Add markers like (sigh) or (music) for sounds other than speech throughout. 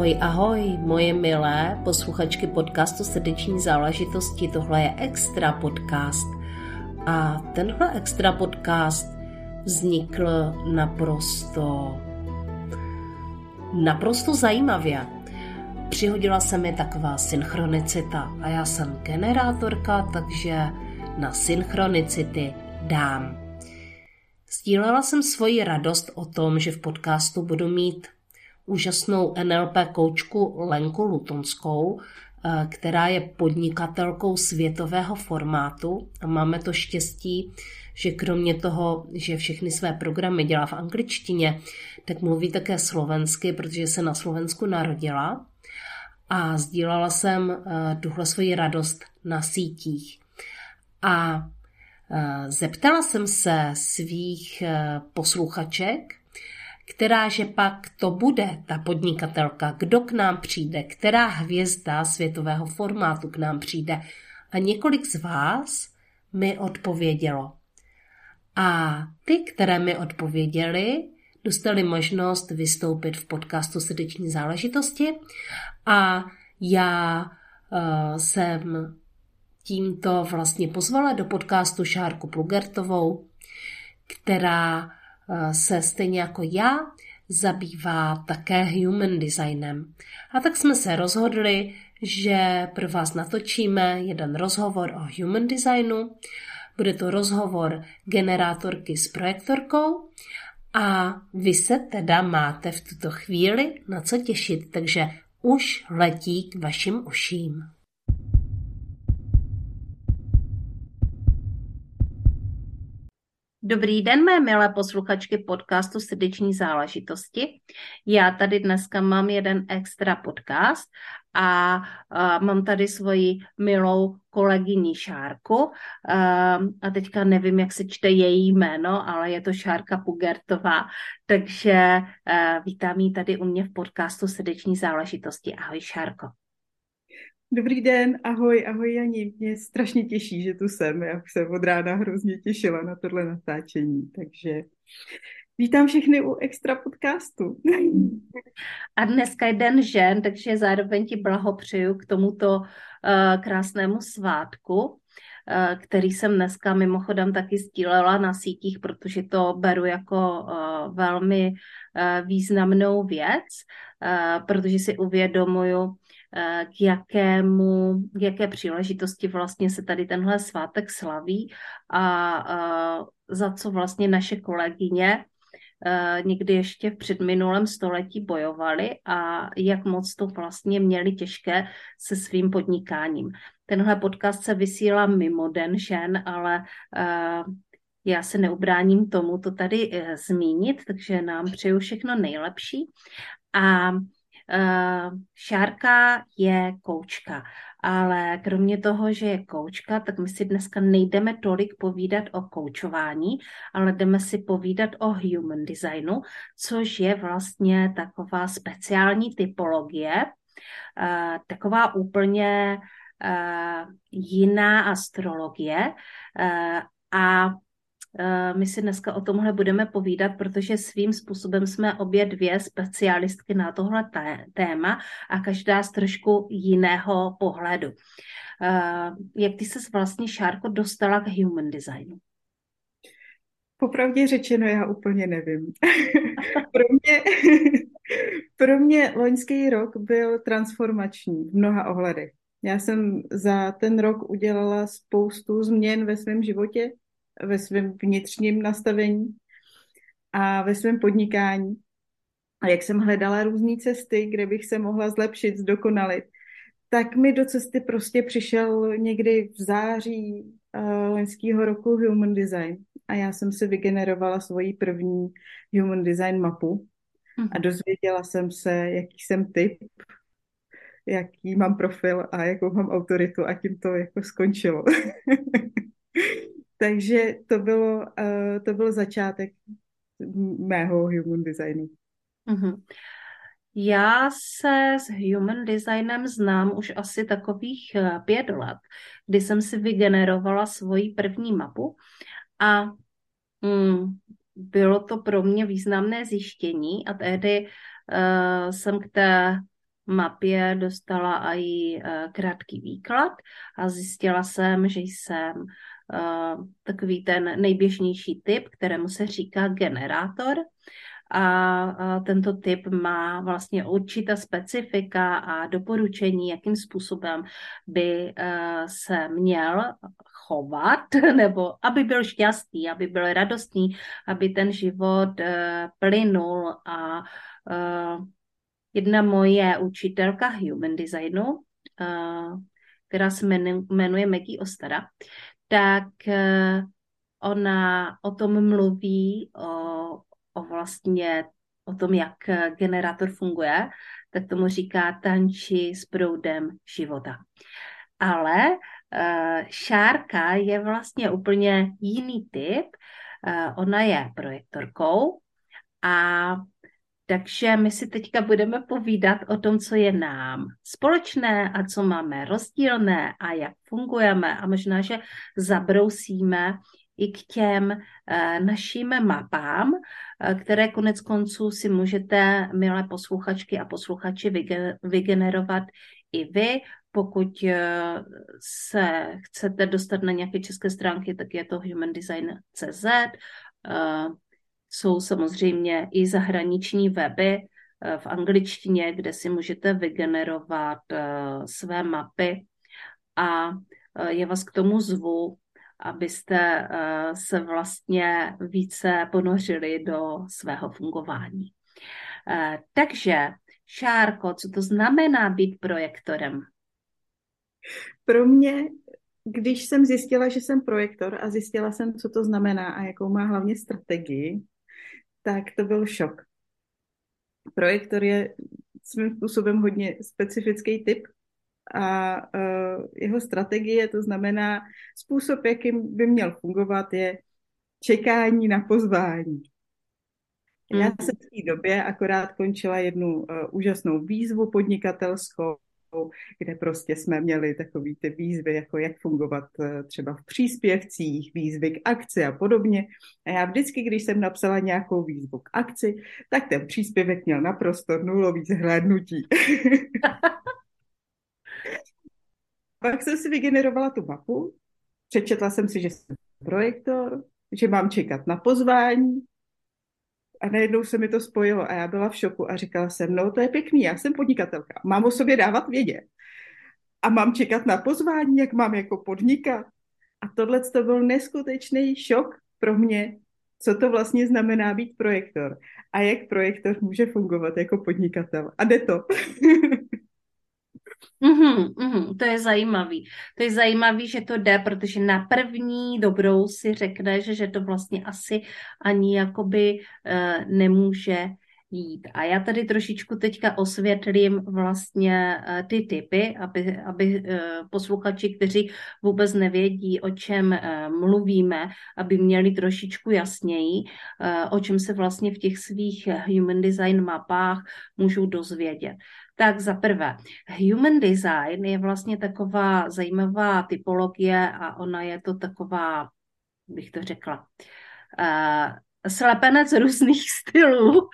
Ahoj, ahoj, moje milé posluchačky podcastu Srdeční záležitosti. Tohle je extra podcast. A tenhle extra podcast vznikl naprosto naprosto zajímavě. Přihodila se mi taková synchronicita a já jsem generátorka, takže na synchronicity dám. Sdílela jsem svoji radost o tom, že v podcastu budu mít úžasnou NLP koučku Lenku Lutonskou, eh, která je podnikatelkou světového formátu a máme to štěstí, že kromě toho, že všechny své programy dělá v angličtině, tak mluví také slovensky, protože se na Slovensku narodila a sdílala jsem eh, tuhle svoji radost na sítích. A eh, zeptala jsem se svých posluchaček, která že pak to bude, ta podnikatelka, kdo k nám přijde, která hvězda světového formátu k nám přijde. A několik z vás mi odpovědělo. A ty, které mi odpověděli, dostali možnost vystoupit v podcastu Srdeční záležitosti a já uh, jsem tímto vlastně pozvala do podcastu Šárku Plugertovou, která se stejně jako já zabývá také human designem. A tak jsme se rozhodli, že pro vás natočíme jeden rozhovor o human designu. Bude to rozhovor generátorky s projektorkou a vy se teda máte v tuto chvíli na co těšit, takže už letí k vašim uším. Dobrý den, mé milé posluchačky podcastu Srdeční záležitosti. Já tady dneska mám jeden extra podcast a, a mám tady svoji milou kolegyni Šárku a, a teďka nevím, jak se čte její jméno, ale je to Šárka Pugertová, takže a, vítám ji tady u mě v podcastu Srdeční záležitosti. Ahoj Šárko. Dobrý den, ahoj, ahoj Jani. Mě strašně těší, že tu jsem. Já už jsem od rána hrozně těšila na tohle natáčení, takže vítám všechny u extra podcastu. (laughs) A dneska je den žen, takže zároveň ti blahopřeju k tomuto uh, krásnému svátku, uh, který jsem dneska mimochodem taky sdílela na sítích, protože to beru jako uh, velmi významnou věc, protože si uvědomuju, k jakému, k jaké příležitosti vlastně se tady tenhle svátek slaví a eh, za co vlastně naše kolegyně eh, někdy ještě v předminulém století bojovali a jak moc to vlastně měli těžké se svým podnikáním. Tenhle podcast se vysílá mimo Den žen, ale já se neubráním tomu to tady zmínit, takže nám přeju všechno nejlepší. A Šárka je koučka, ale kromě toho, že je koučka, tak my si dneska nejdeme tolik povídat o koučování, ale jdeme si povídat o human designu, což je vlastně taková speciální typologie, uh, taková úplně uh, jiná astrologie a Eh, my si dneska o tomhle budeme povídat, protože svým způsobem jsme obě dvě specialistky na tohle téma a každá z trošku jiného pohledu. Eh, jak ty se vlastně, Šárko, dostala k human designu? Popravdě řečeno, já úplně nevím. (laughs) pro, mě, (laughs) pro mě loňský rok byl transformační v mnoha ohledech. Já jsem za ten rok udělala spoustu změn ve svém životě, ve svém vnitřním nastavení a ve svém podnikání. A jak jsem hledala různé cesty, kde bych se mohla zlepšit, zdokonalit, tak mi do cesty prostě přišel někdy v září uh, loňského roku Human Design. A já jsem si vygenerovala svoji první Human Design mapu a mhm. dozvěděla jsem se, jaký jsem typ, jaký mám profil a jakou mám autoritu a tím to jako skončilo. (laughs) Takže to bylo, uh, to byl začátek mého human designu. Mm-hmm. Já se s human designem znám už asi takových eh, pět let, kdy jsem si vygenerovala svoji první mapu a mm, bylo to pro mě významné zjištění a tehdy uh, jsem k té mapě dostala i krátký výklad a zjistila jsem, že jsem takový ten nejběžnější typ, kterému se říká generátor. A tento typ má vlastně určitá specifika a doporučení, jakým způsobem by eh, se měl chovat, (laughs) nebo aby byl šťastný, aby byl radostný, aby ten život eh, plynul. A eh, jedna moje učitelka human designu, která se jmenuje Maggie Ostara, tak ona o tom mluví, o, o vlastně o tom, jak generátor funguje, tak tomu říká tanči s proudem života. Ale uh, šárka je vlastně úplně jiný typ. Ona je projektorkou a takže my si teďka budeme povídat o tom, co je nám společné a co máme rozdílné a jak fungujeme a možná, že zabrousíme i k těm uh, našim mapám, uh, které konec konců si můžete, milé posluchačky a posluchači, vygenerovat i vy. Pokud uh, se chcete dostat na nějaké české stránky, tak je to humandesign.cz. Jsou samozřejmě i zahraniční weby v angličtině, kde si můžete vygenerovat své mapy a já vás k tomu zvu, abyste se vlastně více ponořili do svého fungování. Takže, Šárko, co to znamená být projektorem? Pro mě, když jsem zjistila, že jsem projektor a zjistila jsem, co to znamená a jakou má hlavně strategii, tak to byl šok. Projektor je svým způsobem hodně specifický typ a uh, jeho strategie, to znamená způsob, jakým by měl fungovat, je čekání na pozvání. Já mhm. jsem v té době akorát končila jednu uh, úžasnou výzvu podnikatelskou, kde prostě jsme měli takové ty výzvy, jako jak fungovat uh, třeba v příspěvcích, výzvy k akci a podobně. A já vždycky, když jsem napsala nějakou výzvu k akci, tak ten příspěvek měl naprosto nulový zhlédnutí. (laughs) Pak jsem si vygenerovala tu mapu, přečetla jsem si, že jsem projektor, že mám čekat na pozvání a najednou se mi to spojilo a já byla v šoku a říkala jsem, no to je pěkný, já jsem podnikatelka, mám o sobě dávat vědět a mám čekat na pozvání, jak mám jako podnikat. A tohle to byl neskutečný šok pro mě, co to vlastně znamená být projektor a jak projektor může fungovat jako podnikatel. A jde to. (laughs) Mm-hmm, mm-hmm, to je zajímavý. To je zajímavý, že to jde, protože na první dobrou si řekneš, že to vlastně asi ani jakoby uh, nemůže jít. A já tady trošičku teďka osvětlím vlastně uh, ty typy, aby, aby uh, posluchači, kteří vůbec nevědí, o čem uh, mluvíme, aby měli trošičku jasněji, o čem se vlastně v těch svých human design mapách můžou dozvědět. Tak za prvé, human design je vlastně taková zajímavá typologie a ona je to taková, bych to řekla, uh, slepenec (laughs) různých stylů,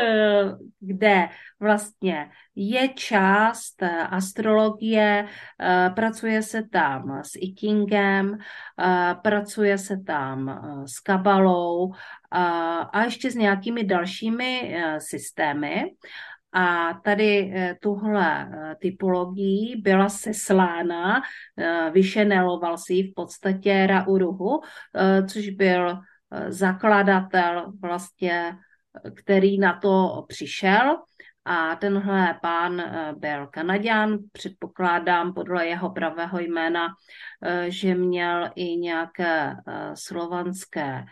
(laughs) kde vlastně je část astrologie, pracuje se tam s Ikingem, pracuje se tam s kabalou a ještě s nějakými dalšími systémy. A tady eh, tuhle eh, typologii byla seslána, eh, vyšeneloval si v podstatě Rauruhu, což byl zakladatel vlastně, který na to přišel. A tenhle pán byl Kanaďan, předpokládám podle jeho pravého jména, že měl i nějaké slovanské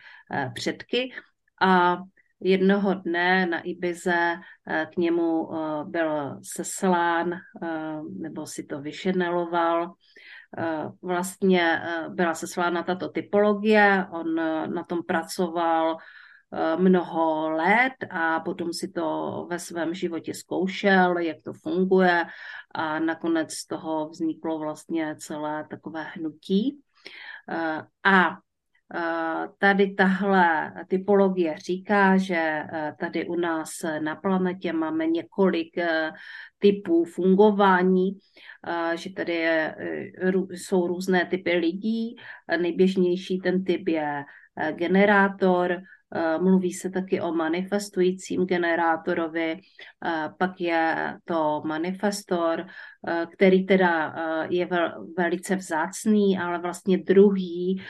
předky. A jednoho dne na Ibize eh, k němu eh, byl seslán eh, nebo si to vyšeneloval. Vlastně byla seslána tato typologie, on na tom pracoval mnoho let a potom si to ve svém životě zkoušel, jak to funguje a nakonec z toho vzniklo vlastně celé takové hnutí. A Tady tahle typologie říká, že tady u nás na planetě máme několik typů fungování, že tady je, jsou různé typy lidí. Nejběžnější ten typ je generátor, Eh, mluví se taky o manifestujícím generátorovi, eh, pak je to manifestor, eh, který teda je velice vzácný, ale vlastně druhý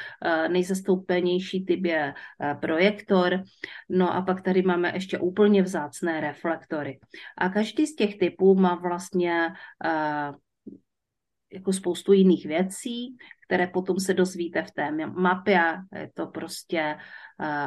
nejzastoupenější typ je projektor. No a pak tady máme ještě úplně vzácné reflektory. A každý z těch typů má vlastně jako spoustu jiných věcí, které potom se dozvíte v té mapě. Je to prostě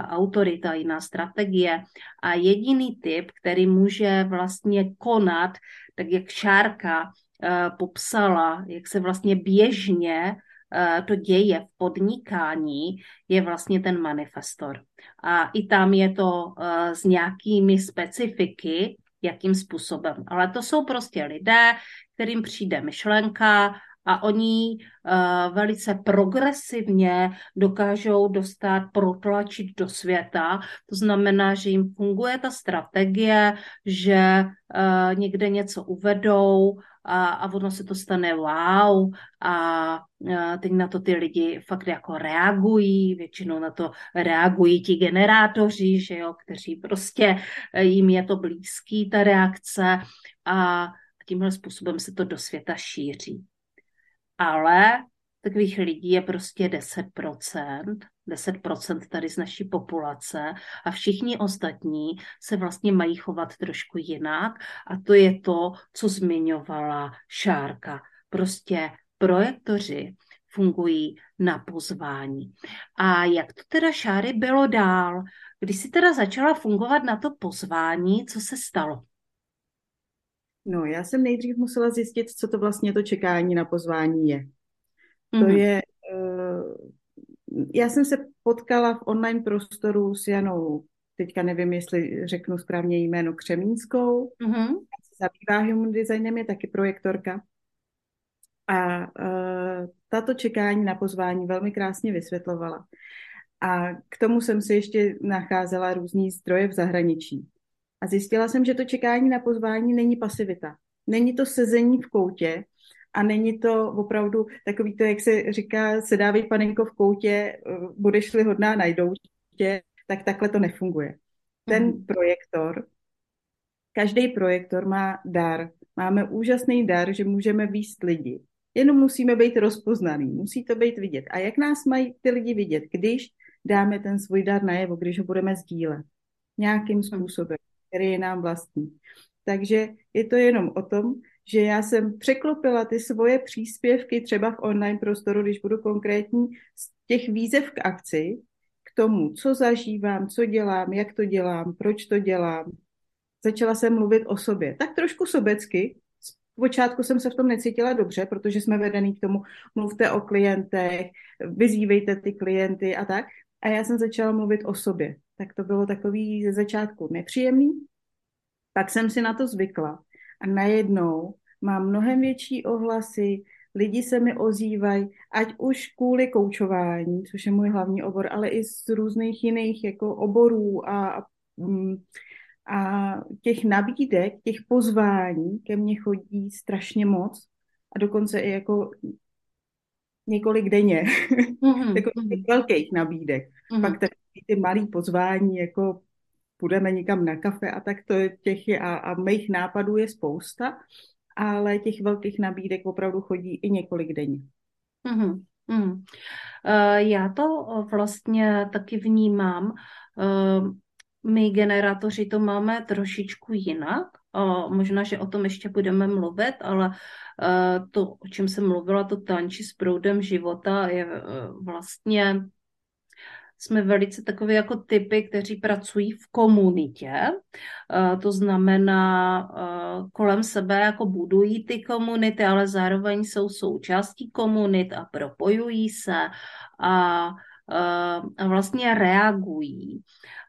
autorita, jiná strategie. A jediný typ, který může vlastně konat, tak jak Šárka uh, popsala, jak se vlastně běžně uh, to děje v podnikání, je vlastně ten manifestor. A i tam je to uh, s nějakými specifiky, jakým způsobem. Ale to jsou prostě lidé, kterým přijde myšlenka a oni uh, velice progresivně dokážou dostat, protlačit do světa. To znamená, že jim funguje ta strategie, že uh, někde něco uvedou a, a ono se to stane wow a uh, teď na to ty lidi fakt jako reagují, většinou na to reagují ti generátoři, že jo, kteří prostě jim je to blízký, ta reakce a tímhle způsobem se to do světa šíří. Ale takových lidí je prostě 10%, 10% tady z naší populace a všichni ostatní se vlastně mají chovat trošku jinak a to je to, co zmiňovala Šárka. Prostě projektoři fungují na pozvání. A jak to teda Šáry bylo dál? Když si teda začala fungovat na to pozvání, co se stalo? No, já jsem nejdřív musela zjistit, co to vlastně to čekání na pozvání je. Mm-hmm. To mhm. je... Uh, já jsem se potkala v online prostoru s Janou, teďka nevím, jestli řeknu správně jméno, Křemínskou. Mm-hmm. Se zabývá human designem, je taky projektorka. A uh, tato čekání na pozvání velmi krásně vysvětlovala. A k tomu jsem si ještě nacházela různý zdroje v zahraničí. A zjistila jsem, že to čekání na pozvání není pasivita. Není to sezení v koutě a není to opravdu takový to, jak se říká, sedávej panenko v koutě, eh, budeš-li hodná, najdou tě, tak takhle to nefunguje. Ten mm. projektor, každý projektor má dar. Máme úžasný dar, že můžeme výst lidi. Jenom musíme být rozpoznaný, musí to být vidět. A jak nás mají ty lidi vidět, když dáme ten svůj dar najevo, když ho budeme sdílet nějakým mhm. způsobem který je nám vlastní. Takže je to jenom o tom, že já jsem překlopila ty svoje příspěvky třeba v online prostoru, když budu konkrétní, z těch výzev k akci, k tomu, co zažívám, co dělám, jak to dělám, proč to dělám. Začala jsem mluvit o sobě. Tak trošku sobecky. Počátku jsem se v tom necítila dobře, protože jsme vedený k tomu, mluvte o klientech, vyzývejte ty klienty a tak. A já jsem začala mluvit o sobě tak to bylo takový ze začátku nepříjemný. Pak jsem si na to zvykla a najednou mám mnohem větší ohlasy, lidi se mi ozývají, ať už kvůli koučování, což je můj hlavní obor, ale i z různých jiných jako oborů a, mm, a těch nabídek, těch pozvání ke mně chodí strašně moc a dokonce i jako několik denně, mm-hmm. (laughs) takových velkých nabídek. Mm-hmm. Pak tak ty malý pozvání, jako půjdeme někam na kafe a tak to je těch a, a mých nápadů je spousta, ale těch velkých nabídek opravdu chodí i několik denně. Mm-hmm. Mm. Já to vlastně taky vnímám. E, my generátoři to máme trošičku jinak. Možná, že o tom ještě budeme mluvit, ale to, o čem jsem mluvila, to tanči s proudem života, je vlastně jsme velice takové jako typy, kteří pracují v komunitě. Eh, to znamená, eh, kolem sebe jako budují ty komunity, ale zároveň jsou součástí komunit a propojují se a, eh, a vlastně reagují.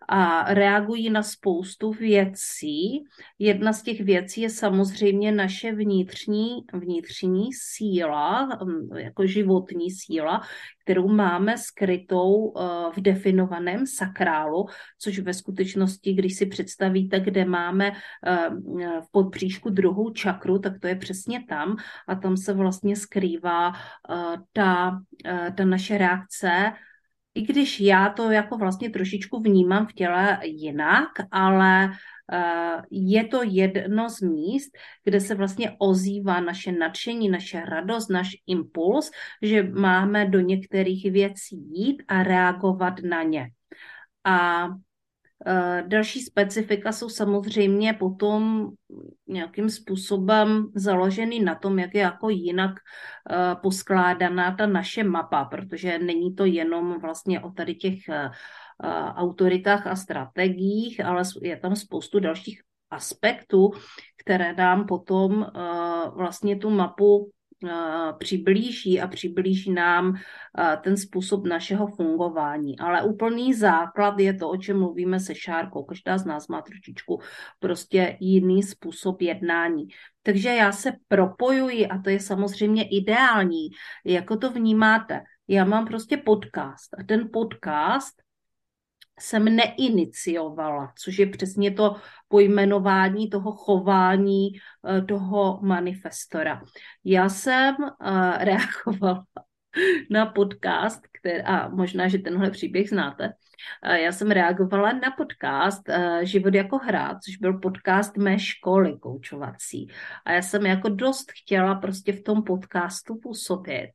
A reagují na spoustu věcí. Jedna z těch věcí je samozřejmě naše vnitřní, vnitřní síla, mm, jako životní síla, kterou máme skrytou eh, v definovaném sakrálu, což ve skutečnosti, když si představíte, kde máme eh, v podbříšku druhou čakru, tak to je přesně tam a tam se vlastně skrývá eh, ta, ta naše reakce i když já to jako vlastně trošičku vnímám v těle jinak, ale eh, je to jedno z míst, kde se vlastně ozývá naše nadšení, naše radost, náš impuls, že máme do některých věcí jít a reagovat na ně. A další specifika jsou samozřejmě potom nějakým způsobem založeny na tom, jak je jako jinak eh, poskládaná ta naše mapa, protože není to jenom vlastně o tady těch eh, autoritách a strategiích, ale je tam spoustu dalších aspektů, které nám potom vlastně tu mapu přiblíží a přiblíží nám ten způsob našeho fungování. Ale úplný základ je to, o čem mluvíme se Šárkou. Každá z nás má trošičku prostě jiný způsob jednání. Takže já se propojuji a to je samozřejmě ideální. Jako to vnímáte? Já mám prostě podcast a ten podcast jsem neiniciovala, což je přesně to pojmenování toho chování eh, toho manifestora. Já jsem eh, (laughs) reagovala na podcast, který, a možná, že tenhle příběh znáte, eh, já jsem reagovala na podcast Život jako hra, což byl podcast mé školy koučovací. A já jsem jako dost chtěla prostě v tom podcastu působit.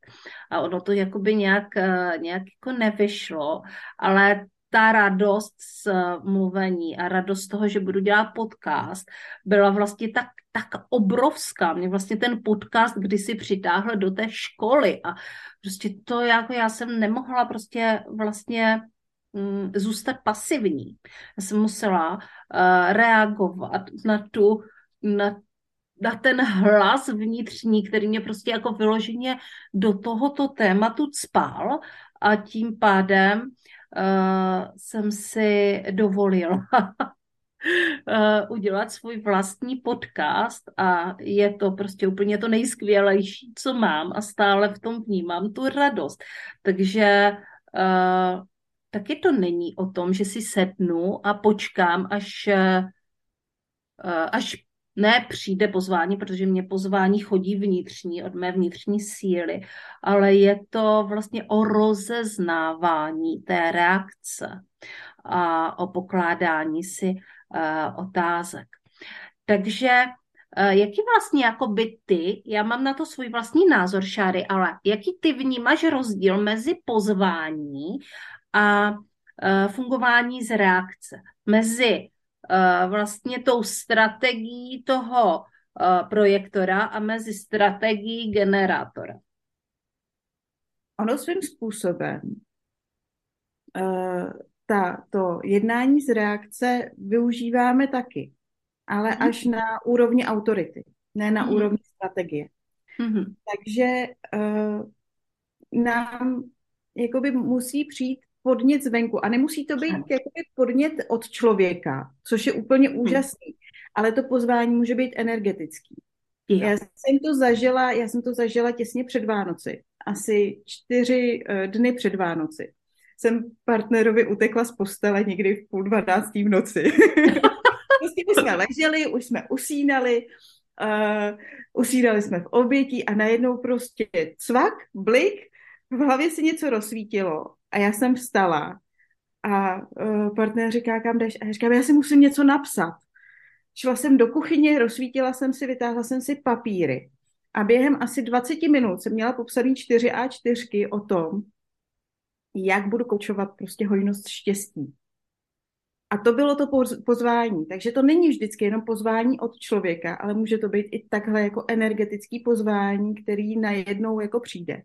A ono to jakoby nějak, nějak jako nevyšlo, ale ta radost z eh, mluvení a radost z toho, že budu dělat podcast, byla vlastně tak, tak obrovská. Mě vlastně ten podcast kdysi přitáhl do té školy a prostě to jako já jsem nemohla prostě vlastně mm, zůstat pasivní. Já jsem musela uh, reagovat na tu, na na ten hlas vnitřní, který mě prostě jako vyloženě do tohoto tématu spal a tím pádem uh, jsem si dovolila uh, (laughs) udělat svůj vlastní podcast a je to prostě úplně to nejskvělejší, co mám a stále v tom vnímám tu radost. Takže uh, taky to není o tom, že si sednu a počkám, až, až ne přijde pozvání, protože mě pozvání chodí vnitřní, od mé vnitřní síly, ale je to vlastně o rozeznávání té reakce a o pokládání si uh, otázek. Takže uh, jaký vlastně jako by ty, já mám na to svůj vlastní názor, Šary, ale jaký ty vnímáš rozdíl mezi pozvání a uh, fungování z reakce? Mezi vlastně tou strategií toho eh, projektora a mezi strategií generátora. Ono svým způsobem uh, ta, to jednání z reakce využíváme taky, ale mm. až na úrovni autority, ne na mm. úrovni strategie. Mm. Takže uh, nám jakoby musí přijít podnět zvenku. A nemusí to být jakoby podnět od člověka, což je úplně úžasný, ale to pozvání může být energetický. Já jsem to zažila, já jsem to zažila těsně před Vánoci, asi čtyři uh, dny před Vánoci. Jsem partnerovi utekla z postele někdy v půl dvanáctý v noci. (laughs) prostě my jsme leželi, už jsme usínali, uh, usínali jsme v obětí a najednou prostě cvak, blik, v hlavě si něco rozsvítilo a já jsem vstala a uh, partner říká, kam jdeš? A já říkám, já si musím něco napsat. Šla jsem do kuchyně, rozsvítila jsem si, vytáhla jsem si papíry. A během asi 20 minut jsem měla popsaný 4 A4 o tom, jak budu koučovat prostě hojnost štěstí. A to bylo to pozvání. Takže to není vždycky jenom pozvání od člověka, ale může to být i takhle jako energetický pozvání, který najednou jako přijde.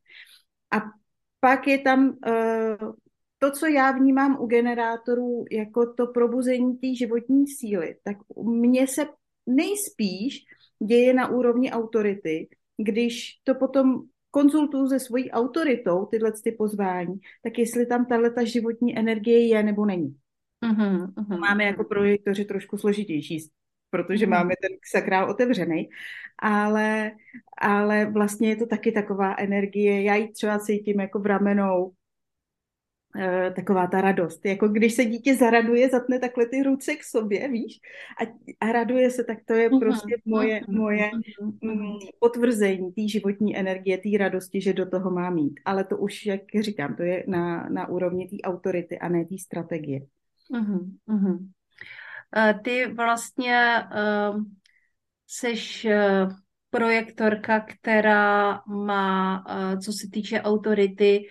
A pak je tam uh, to, co já vnímám u generátorů jako to probuzení té životní síly, tak mně se nejspíš děje na úrovni autority, když to potom konzultuju se svojí autoritou tyhle ty pozvání, tak jestli tam tahle ta životní energie je nebo není. Uh-huh, uh-huh. Máme jako projektoři trošku složitější, protože uh-huh. máme ten sakrál otevřený, ale, ale vlastně je to taky taková energie, já ji třeba cítím jako v ramenou, Eh, taková ta radost. Jako když se dítě zaraduje, zatne takhle ty ruce k sobě, víš, a, a raduje se, tak to je uh-huh, prostě moje, uh-huh, moje uh-huh. potvrzení té životní energie, té radosti, že do toho má mít. Ale to už, jak říkám, to je na, na úrovni té autority a ne té strategie. Uh-huh, uh-huh. Uh, ty vlastně uh, seš uh, projektorka, která má, co se týče autority,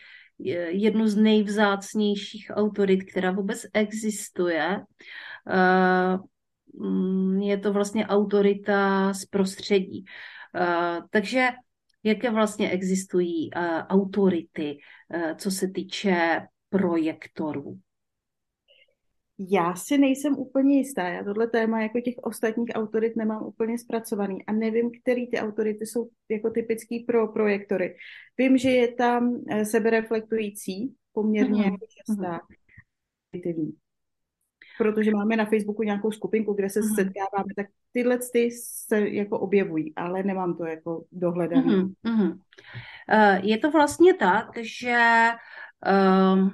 jednu z nejvzácnějších autorit, která vůbec existuje. Eh, mm, je to vlastně autorita z prostředí. Eh, takže jaké vlastně existují eh, autority, co se týče projektorů? Já si nejsem úplně jistá. Já tohle téma jako těch ostatních autorit nemám úplně zpracovaný a nevím, který ty autority jsou jako typický pro projektory. Vím, že je tam eh, sebereflektující, poměrně mm-hmm. častá, mm-hmm. protože máme na Facebooku nějakou skupinku, kde se mm-hmm. setkáváme, tak tyhle ty se jako objevují, ale nemám to jako dohledané. Mm-hmm. Uh, je to vlastně tak, že uh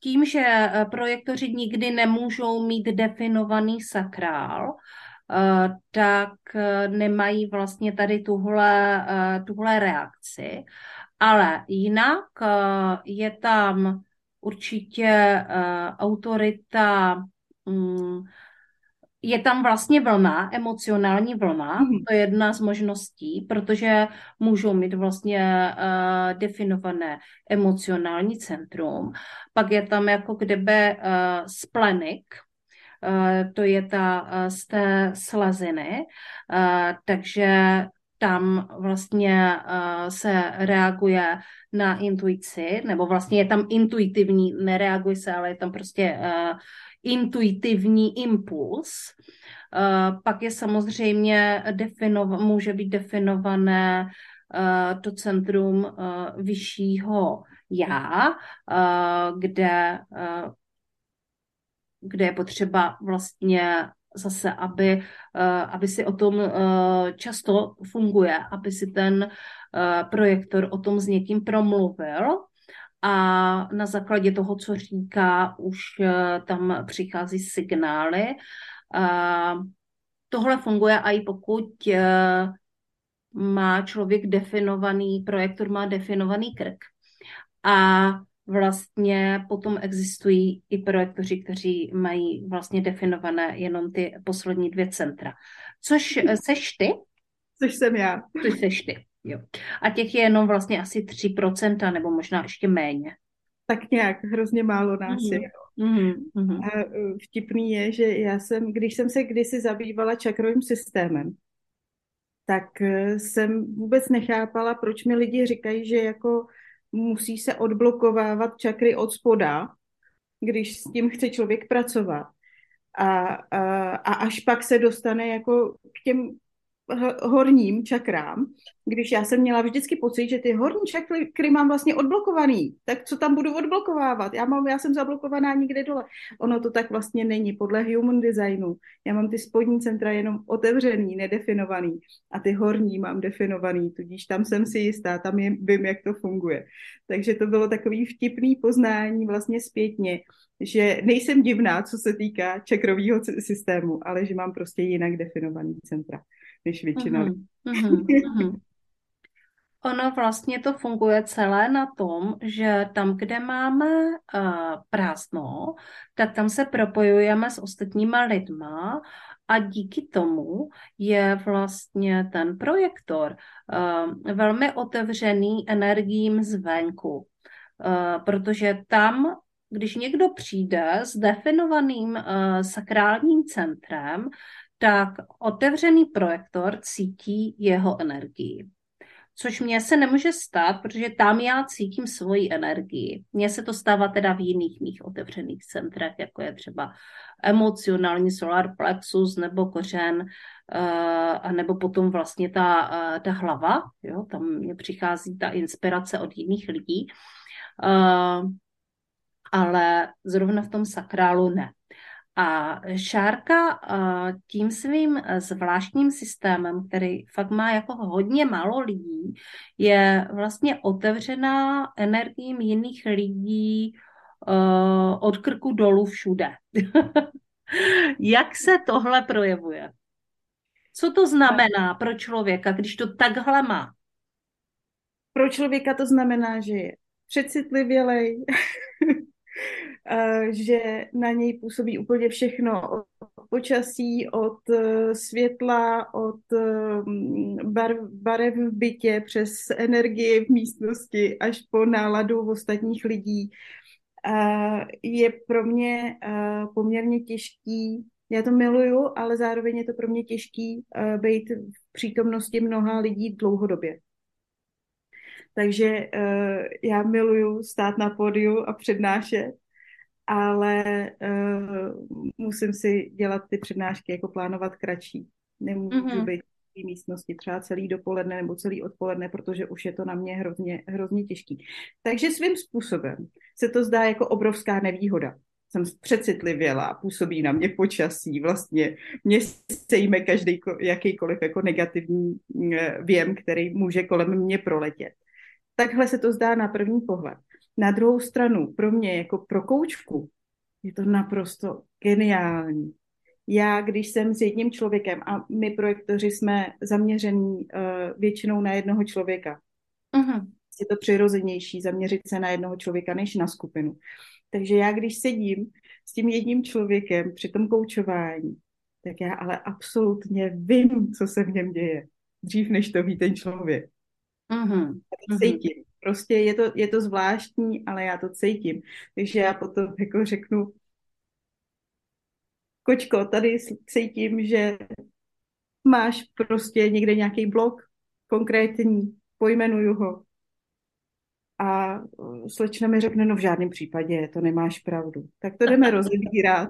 tím, že eh, projektoři nikdy nemůžou mít definovaný sakrál, eh, tak eh, nemají vlastně tady tuhle, tuhle reakci. Ale jinak je tam určitě autorita mm, je tam vlastně vlna, emocionální vlna, mm-hmm. to je jedna z možností, protože můžou mít vlastně uh, definované emocionální centrum. Pak je tam jako kdyby uh, splenik, uh, to je ta uh, z té slaziny, uh, takže tam vlastně uh, se reaguje na intuici, nebo vlastně je tam intuitivní, nereaguje se, ale je tam prostě uh, intuitivní impuls. Uh, pak je samozřejmě definov, může být definované uh, to centrum uh, vyššího já, kde, kde je potřeba vlastně zase, aby, aby si o tom často funguje, aby si ten projektor o tom s někým promluvil, a na základě toho, co říká, už eh, tam přichází signály. Tohle funguje i pokud eh, má člověk definovaný, projektor má definovaný krk. A vlastně potom existují i projektoři, kteří mají vlastně definované jenom ty poslední dvě centra. Což eh, seš ty? Což jsem já. Což seš ty. Jo. A těch je jenom vlastně asi 3%, nebo možná ještě méně. Tak nějak, hrozně málo nás mm-hmm. je. Mm-hmm. A e, vtipný je, že já jsem, když jsem se kdysi zabývala čakrovým systémem, tak e, jsem vůbec nechápala, proč mi lidi říkají, že jako musí se odblokovávat čakry od spoda, když s tím chce člověk pracovat. A, a, a až pak se dostane jako k těm horním čakrám, když já jsem měla vždycky pocit, že ty horní čakry mám vlastně odblokovaný, tak co tam budu odblokovávat? Já, mám, já jsem zablokovaná nikde dole. Ono to tak vlastně není. Podle human designu já mám ty spodní centra jenom otevřený, nedefinovaný a ty horní mám definovaný, tudíž tam jsem si jistá, tam je, vím, jak to funguje. Takže to bylo takový vtipný poznání vlastně zpětně, že nejsem divná, co se týká čakrového systému, ale že mám prostě jinak definovaný centra než většina. Uh-huh, uh-huh, uh-huh. Ono vlastně to funguje celé na tom, že tam, kde máme uh, prázdno, tak tam se propojujeme s ostatníma lidma a díky tomu je vlastně ten projektor uh, velmi otevřený energiím zvenku, uh, protože tam když někdo přijde s definovaným uh, sakrálním centrem, tak otevřený projektor cítí jeho energii. Což mně se nemůže stát, protože tam já cítím svoji energii. Mně se to stává teda v jiných mých otevřených centrech, jako je třeba emocionální solar plexus nebo kořen, uh, a nebo potom vlastně ta, uh, ta hlava, jo, tam mě přichází ta inspirace od jiných lidí. Uh, ale zrovna v tom sakrálu ne. A Šárka tím svým zvláštním systémem, který fakt má jako hodně málo lidí, je vlastně otevřená energiím jiných lidí od krku dolů všude. (laughs) Jak se tohle projevuje? Co to znamená pro člověka, když to takhle má? Pro člověka to znamená, že je přecitlivělej, (laughs) že na něj působí úplně všechno od počasí, od e, světla, od bar, barev v bytě, přes energii v místnosti až po náladu ostatních lidí. Je pro mě poměrně těžký já to miluju, ale zároveň je to pro mě těžký být v přítomnosti mnoha lidí dlouhodobě. Takže uh, já miluju stát na pódiu a přednášet, ale uh, musím si dělat ty přednášky, jako plánovat kratší. Nemůžu mm-hmm. být v té místnosti třeba celý dopoledne nebo celý odpoledne, protože už je to na mě hrozně, hrozně těžký. Takže svým způsobem se to zdá jako obrovská nevýhoda. Jsem přecitlivěla, působí na mě počasí, vlastně mě sejme každý jakýkoliv jako negativní eh, věm, který může kolem mě proletět. Takhle se to zdá na první pohled. Na druhou stranu, pro mě jako pro koučku je to naprosto geniální. Já, když jsem s jedním člověkem a my projektoři jsme zaměření uh, většinou na jednoho člověka, uh-huh. je to přirozenější zaměřit se na jednoho člověka než na skupinu. Takže já, když sedím s tím jedním člověkem při tom koučování, tak já ale absolutně vím, co se v něm děje, dřív než to ví ten člověk. Mm-hmm. Já to cítím. Prostě je to, je to zvláštní, ale já to cítím. Takže já potom jako řeknu, kočko, tady cítím, že máš prostě někde nějaký blok konkrétní, pojmenuju ho. A slečna mi řekne, no v žádném případě, to nemáš pravdu. Tak to jdeme (laughs) rozebírat.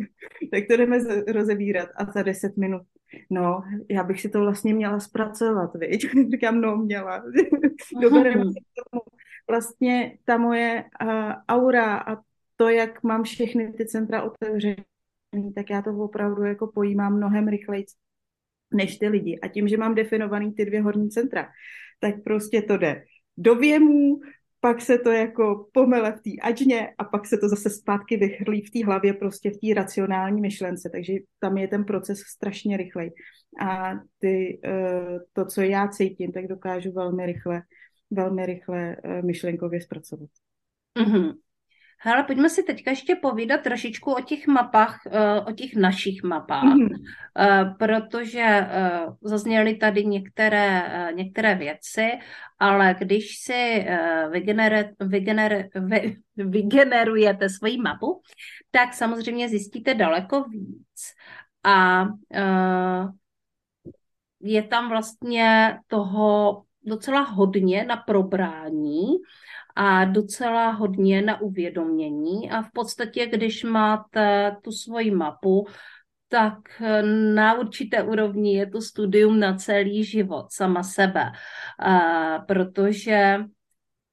(laughs) tak to jdeme rozebírat a za deset minut no, já bych si to vlastně měla zpracovat, viď? (laughs) Říkám, no, měla. (laughs) Dobereme si tomu. Vlastně ta moje uh, aura a to, jak mám všechny ty centra otevřené, tak já to opravdu jako pojímám mnohem rychleji než ty lidi. A tím, že mám definovaný ty dvě horní centra, tak prostě to jde do věmů, pak se to jako pomele v té ačně a pak se to zase zpátky vychrlí v té hlavě, prostě v té racionální myšlence, takže tam je ten proces strašně rychlej. A ty, eh, to, co já cítím, tak dokážu velmi rychle, velmi rychle eh, myšlenkově zpracovat. Mm-hmm. Hele, pojďme si teďka ještě povídat trošičku o těch mapách, eh, o těch našich mapách, mm-hmm. protože eh, zazněly tady některé, některé věci, ale když si vygener, vygener, vy, vygenerujete svoji mapu, tak samozřejmě zjistíte daleko víc. A je tam vlastně toho docela hodně na probrání a docela hodně na uvědomění. A v podstatě, když máte tu svoji mapu, tak na určité úrovni je to studium na celý život, sama sebe. Protože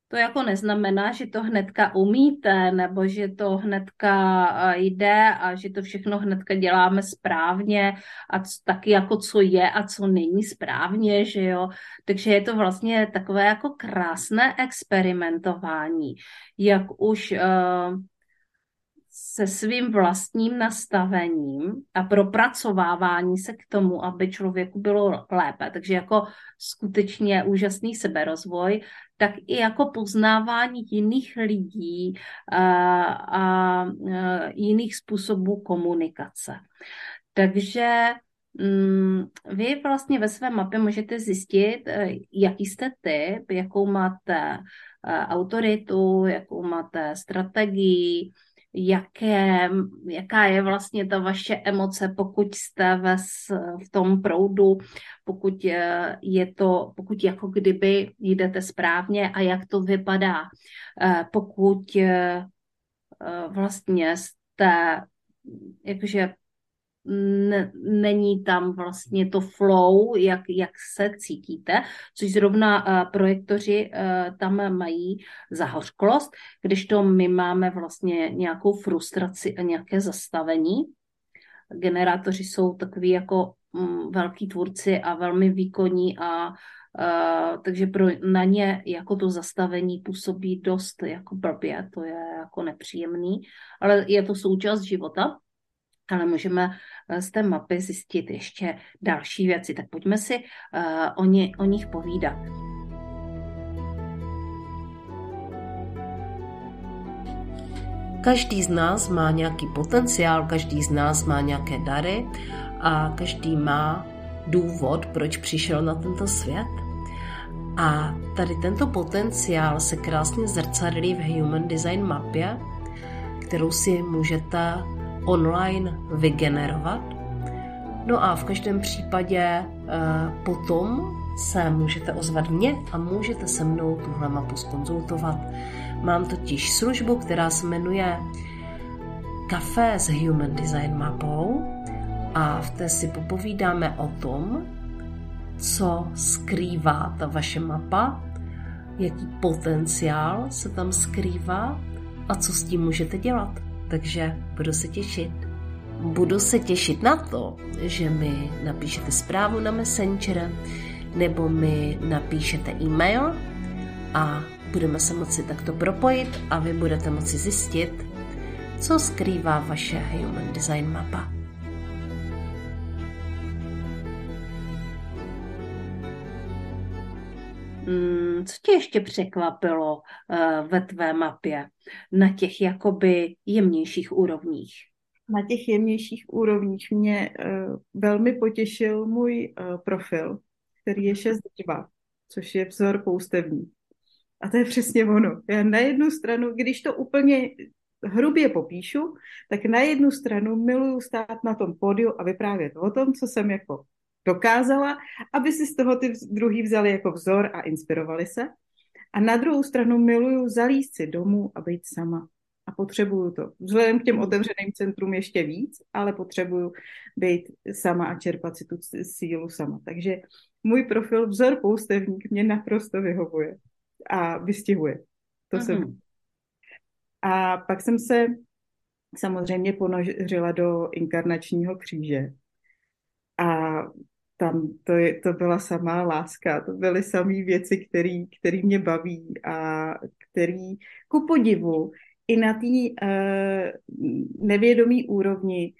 to jako neznamená, že to hnedka umíte, nebo že to hnedka jde a že to všechno hnedka děláme správně a taky jako co je a co není správně, že jo. Takže je to vlastně takové jako krásné experimentování, jak už uh, se svým vlastním nastavením a propracovávání se k tomu, aby člověku bylo lépe. Takže jako skutečně úžasný seberozvoj, tak i jako poznávání jiných lidí a, a, a jiných způsobů komunikace. Takže mm, vy vlastně ve své mapě můžete zjistit, e, jaký jste typ, jakou máte e, autoritu, jakou máte strategii, jaké, jaká je vlastně ta vaše emoce, pokud jste ve, v tom proudu, pokud je to, pokud jako kdyby jdete správně a jak to vypadá, eh, pokud eh, vlastně jste, jakože není tam vlastně to flow, jak, jak se cítíte, což zrovna uh, projektoři uh, tam mají zahořklost, když to my máme vlastně nějakou frustraci a nějaké zastavení. Generátoři jsou takový jako um, velký tvůrci a velmi výkonní a Uh, takže pro, na ně jako to zastavení působí dost jako blbě, to je jako nepříjemný, ale je to součást života ale můžeme eh, z té mapy zjistit ještě další věci. Tak pojďme si uh, o, ně, o nich povídat. Každý z nás má nějaký potenciál, každý z nás má nějaké dary a každý má důvod, proč přišel na tento svět. A tady tento potenciál se krásně zrcadlí v Human Design mapě, kterou si můžete online vygenerovat. No a v každém případě eh, potom se můžete ozvat mě a můžete se mnou tuhle mapu skonzultovat. Mám totiž službu, která se jmenuje Café s Human Design mapou a v té si popovídáme o tom, co skrývá ta vaše mapa, jaký potenciál se tam skrývá a co s tím můžete dělat takže budu se těšit. Budu se těšit na to, že mi napíšete zprávu na Messenger nebo mi napíšete e-mail a budeme se moci takto propojit a vy budete moci zjistit, co skrývá vaše Human Design mapa. Co tě ještě překvapilo uh, ve tvé mapě na těch jakoby jemnějších úrovních? Na těch jemnějších úrovních mě uh, velmi potěšil můj uh, profil, který je 6.2, což je vzor poustevní. A to je přesně ono. Já na jednu stranu, když to úplně hrubě popíšu, tak na jednu stranu miluju stát na tom pódiu a vyprávět o tom, co jsem jako dokázala, aby si z toho ty druhý vzali jako vzor a inspirovali se. A na druhou stranu miluju zalíst si domů a být sama. A potřebuju to. Vzhledem k těm otevřeným centrum ještě víc, ale potřebuju být sama a čerpat si tu sílu sama. Takže můj profil vzor poustevník mě naprosto vyhovuje a vystihuje. To mm-hmm. jsem. A pak jsem se samozřejmě ponořila do inkarnačního kříže. Tam to, je, to byla samá láska, to byly samé věci, které mě baví a který ku podivu i na té uh, nevědomí úrovni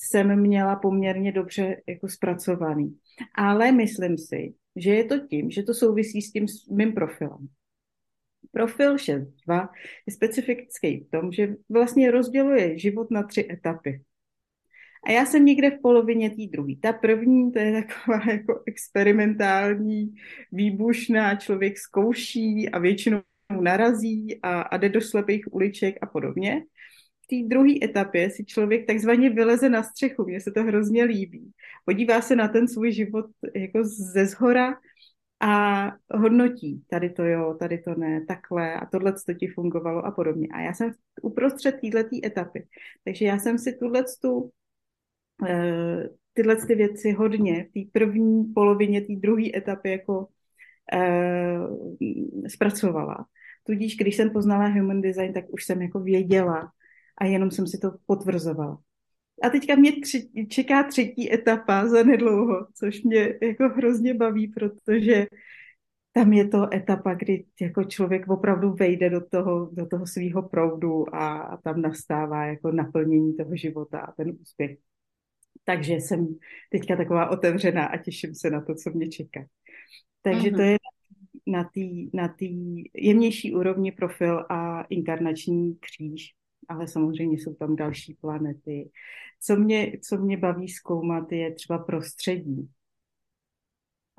jsem měla poměrně dobře jako zpracovaný. Ale myslím si, že je to tím, že to souvisí s tím mým profilem. Profil 6.2 je specifický v tom, že vlastně rozděluje život na tři etapy. A já jsem někde v polovině té druhé. Ta první, to je taková (laughs) jako experimentální, výbušná, člověk zkouší a většinou narazí a, a jde do slepých uliček a podobně. V té druhé etapě si člověk takzvaně vyleze na střechu, mně se to hrozně líbí. Podívá se na ten svůj život jako ze zhora a hodnotí, tady to jo, tady to ne, takhle a tohle to ti fungovalo a podobně. A já jsem uprostřed této etapy. Takže já jsem si tuhle tu tyhle ty věci hodně v té první polovině té druhé etapy jako eh, zpracovala. Tudíž, když jsem poznala human design, tak už jsem jako věděla a jenom jsem si to potvrzovala. A teďka mě tři, čeká třetí etapa za nedlouho, což mě jako hrozně baví, protože tam je to etapa, kdy jako člověk opravdu vejde do toho, do toho svého proudu a, a tam nastává jako naplnění toho života a ten úspěch. Takže jsem teďka taková otevřená a těším se na to, co mě čeká. Takže mm-hmm. to je na té na tý jemnější úrovni profil a inkarnační kříž, ale samozřejmě jsou tam další planety. Co mě, co mě baví zkoumat, je třeba prostředí.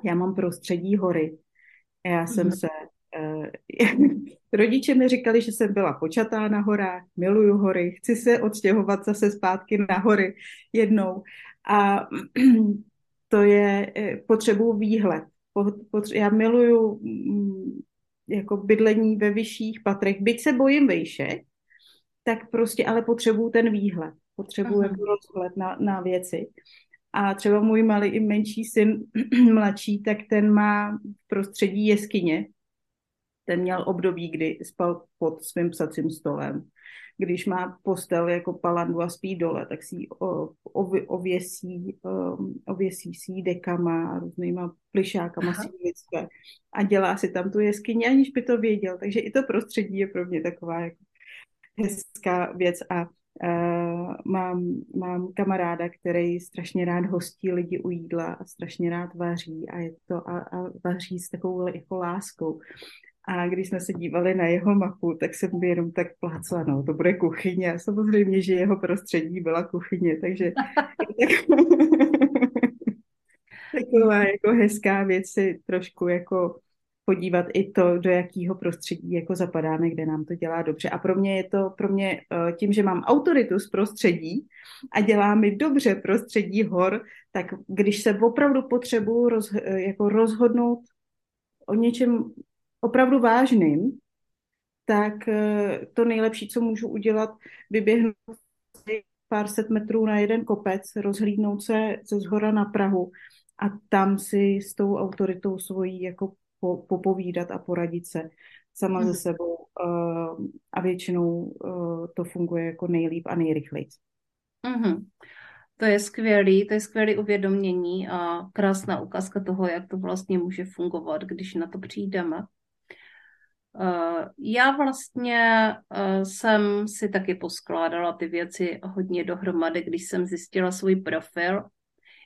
Já mám prostředí hory. Já mm-hmm. jsem se Eh, (laughs) rodiče mi říkali, že jsem byla počatá na horách, miluju hory, chci se odstěhovat zase zpátky na hory jednou. A (clears throat) to je, eh, potřebuju výhled. Já miluju mm, jako bydlení ve vyšších patrech, byť se bojím vejšek, tak prostě ale potřebuju ten výhled. potřebuji jako rozhled na, na věci. A třeba můj malý i menší syn, (clears throat) mladší, tak ten má v prostředí jeskyně. Ten měl období, kdy spal pod svým psacím stolem. Když má postel jako palandu a spí dole, tak si ji ověsí, um, ověsí si ji dekama, různýma plišákama si a dělá si tam tu jeskyni, aniž by to věděl. Takže i to prostředí je pro mě taková jako hezká věc a Uh, mám, mám kamaráda, který strašně rád hostí lidi u jídla a strašně rád vaří a je to a, a vaří s takovou jako láskou. A když jsme se dívali na jeho mapu, tak jsem by jenom tak plácla, no to bude kuchyně. Samozřejmě, že jeho prostředí byla kuchyně, takže (laughs) taková jako hezká věc si trošku jako podívat i to, do jakého prostředí jako zapadáme, kde nám to dělá dobře. A pro mě je to, pro mě eh, tím, že mám autoritu z prostředí a dělá mi dobře prostředí hor, tak když se opravdu potřebuji roz, eh, jako rozhodnout o něčem opravdu vážným, tak eh, to nejlepší, co můžu udělat, vyběhnout pár set metrů na jeden kopec, rozhlídnout se ze zhora na Prahu a tam si s tou autoritou svojí jako po, popovídat a poradit se sama ze sebou uh, a většinou uh, to funguje jako nejlíp a nejrychleji. Mm-hmm. To je skvělý, to je skvělé uvědomění a krásná ukázka toho, jak to vlastně může fungovat, když na to přijdeme. Uh, já vlastně uh, jsem si taky poskládala ty věci hodně dohromady, když jsem zjistila svůj profil,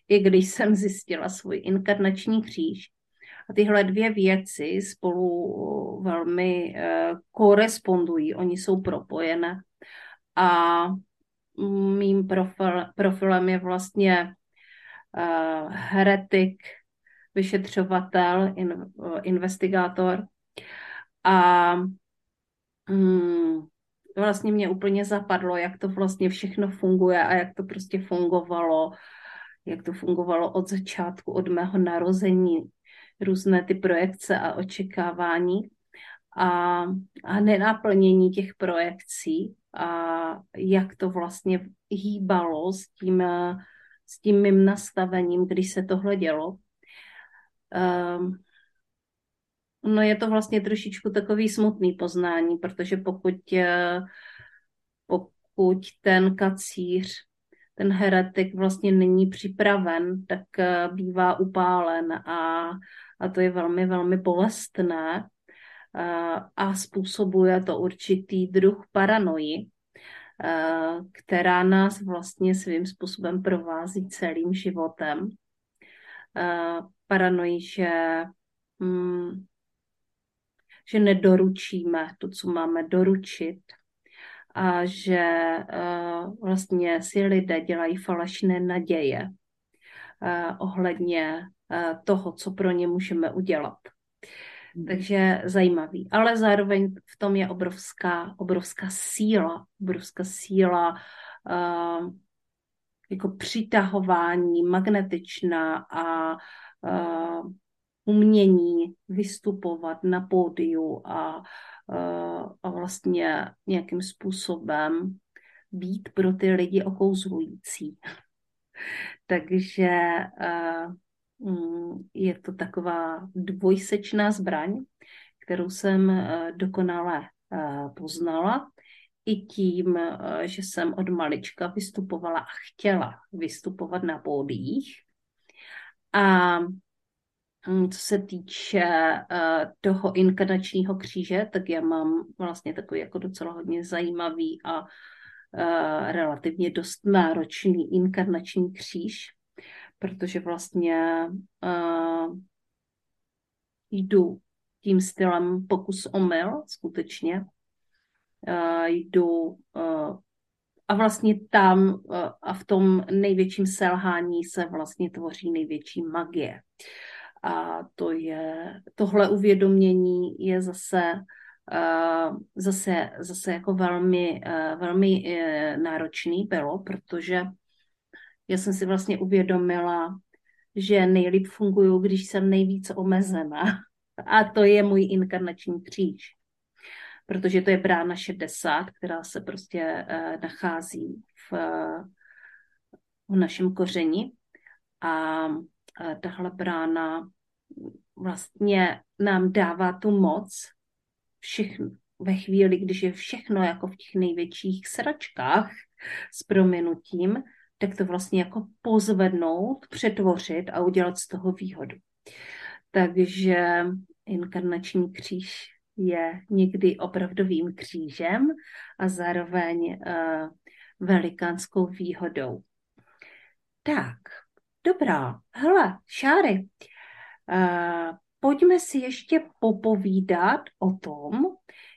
i když jsem zjistila svůj inkarnační kříž. A tyhle dvě věci spolu velmi uh, korespondují, oni jsou propojené. A mým profil, profilem je vlastně heretik, vyšetřovatel, in, investigátor. A um, vlastně mě úplně zapadlo, jak to vlastně všechno funguje a jak to prostě fungovalo, jak to fungovalo od začátku, od mého narození různé ty projekce a očekávání a, a nenaplnění těch projekcí a jak to vlastně hýbalo s tím, s tím mým nastavením, když se tohle dělo. Um, no je to vlastně trošičku takový smutný poznání, protože pokud, pokud ten kacíř ten heretik vlastně není připraven, tak eh, bývá upálen a, a to je velmi, velmi bolestné eh, a způsobuje to určitý druh paranoji, eh, která nás vlastně svým způsobem provází celým životem. Paranoji, že, mm, že nedoručíme to, co máme doručit, a že uh, vlastně si lidé dělají falešné naděje uh, ohledně uh, toho, co pro ně můžeme udělat. Hmm. Takže zajímavý. Ale zároveň v tom je obrovská, obrovská síla, obrovská síla uh, jako přitahování, magnetičná a uh, umění vystupovat na pódiu a a vlastně nějakým způsobem být pro ty lidi okouzlující. (laughs) Takže mm, je to taková dvojsečná zbraň, kterou jsem dokonale poznala i tím, že jsem od malička vystupovala a chtěla vystupovat na pódiích. A co se týče uh, toho inkarnačního kříže, tak já mám vlastně takový jako docela hodně zajímavý a uh, relativně dost náročný inkarnační kříž, protože vlastně uh, jdu tím stylem pokus omyl, skutečně. Uh, jdu uh, a vlastně tam uh, a v tom největším selhání se vlastně tvoří největší magie. Uh, a to je, tohle uvědomění je zase Uh, zase, zase jako velmi, uh, velmi uh, náročný bylo, protože já jsem si vlastně uvědomila, že nejlíp funguju, když jsem nejvíc omezená. A to je můj inkarnační kříž. protože to je brána 60, která se prostě nachází v, v našem kořeni. A tahle brána vlastně nám dává tu moc všechno, ve chvíli, když je všechno jako v těch největších sračkách s prominutím, tak to vlastně jako pozvednout, přetvořit a udělat z toho výhodu. Takže inkarnační kříž je někdy opravdovým křížem a zároveň uh, velikánskou výhodou. Tak, dobrá. Hele, Šáry, uh, pojďme si ještě popovídat o tom,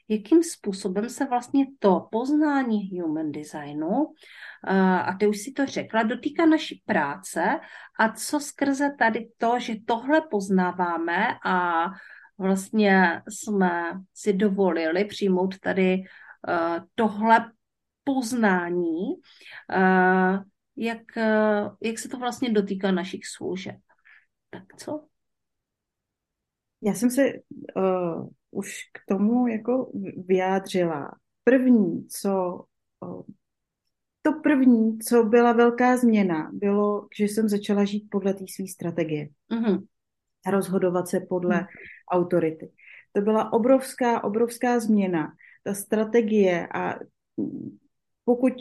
jakým způsobem se vlastně to poznání human designu, a ty už si to řekla, dotýká naší práce a co skrze tady to, že tohle poznáváme a vlastně jsme si dovolili přijmout tady tohle poznání, jak, jak se to vlastně dotýká našich služeb. Tak co? Já jsem se uh, už k tomu jako vyjádřila. První, co uh, to první, co byla velká změna, bylo, že jsem začala žít podle té své strategie. Mm-hmm. A rozhodovat se podle mm. autority. To byla obrovská, obrovská změna. Ta strategie a pokud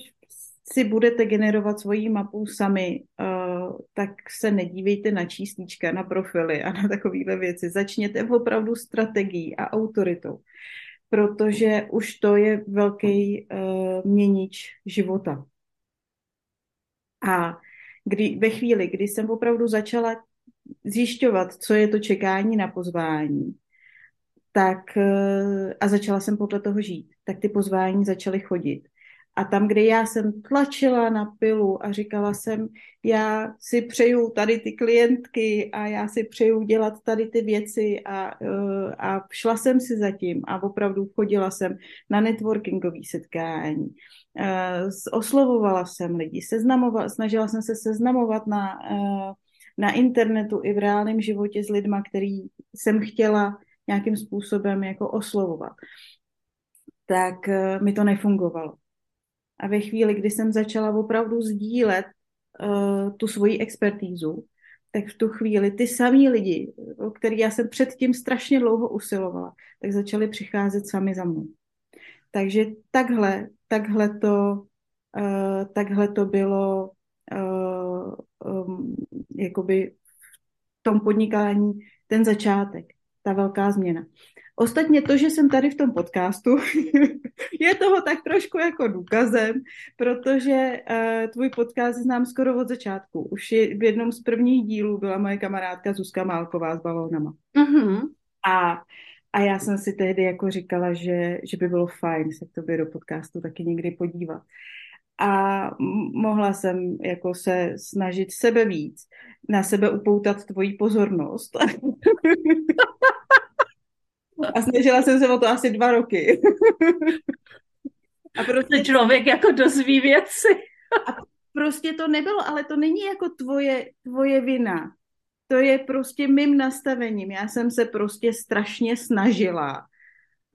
si budete generovat svoji mapu sami, uh, tak se nedívejte na číslička, na profily a na takovéhle věci. Začněte opravdu strategií a autoritou, protože už to je velký uh, měnič života. A kdy, ve chvíli, kdy jsem opravdu začala zjišťovat, co je to čekání na pozvání, tak uh, a začala jsem podle toho žít, tak ty pozvání začaly chodit. A tam, kde já jsem tlačila na pilu a říkala jsem, já si přeju tady ty klientky a já si přeju dělat tady ty věci a, eh, a šla jsem si zatím a opravdu chodila jsem na networkingové setkání. Eh, oslovovala jsem lidi, seznamovala, snažila jsem se seznamovat na, eh, na internetu i v reálném životě s lidma, který jsem chtěla nějakým způsobem jako oslovovat. Tak mi to nefungovalo a ve chvíli, kdy jsem začala opravdu sdílet uh, tu svoji expertízu, tak v tu chvíli ty samý lidi, o který já jsem předtím strašně dlouho usilovala, tak začali přicházet sami za mnou. Takže takhle, takhle to, uh, takhle to bylo uh, um, jakoby v tom podnikání ten začátek, ta velká změna. Ostatně to, že jsem tady v tom podcastu, (laughs) je toho tak trošku jako důkazem, protože uh, tvůj podcast znám skoro od začátku. Už je, v jednom z prvních dílů byla moje kamarádka Zuzka Málková s balónama. Mm-hmm. A, a já jsem si tehdy jako říkala, že, že by bylo fajn se k tobě do podcastu taky někdy podívat. A mohla jsem jako se snažit sebe víc, na sebe upoutat tvoji pozornost. (laughs) A snažila jsem se o to asi dva roky. (laughs) A prostě člověk jako dozví věci. A prostě to nebylo, ale to není jako tvoje, tvoje vina. To je prostě mým nastavením. Já jsem se prostě strašně snažila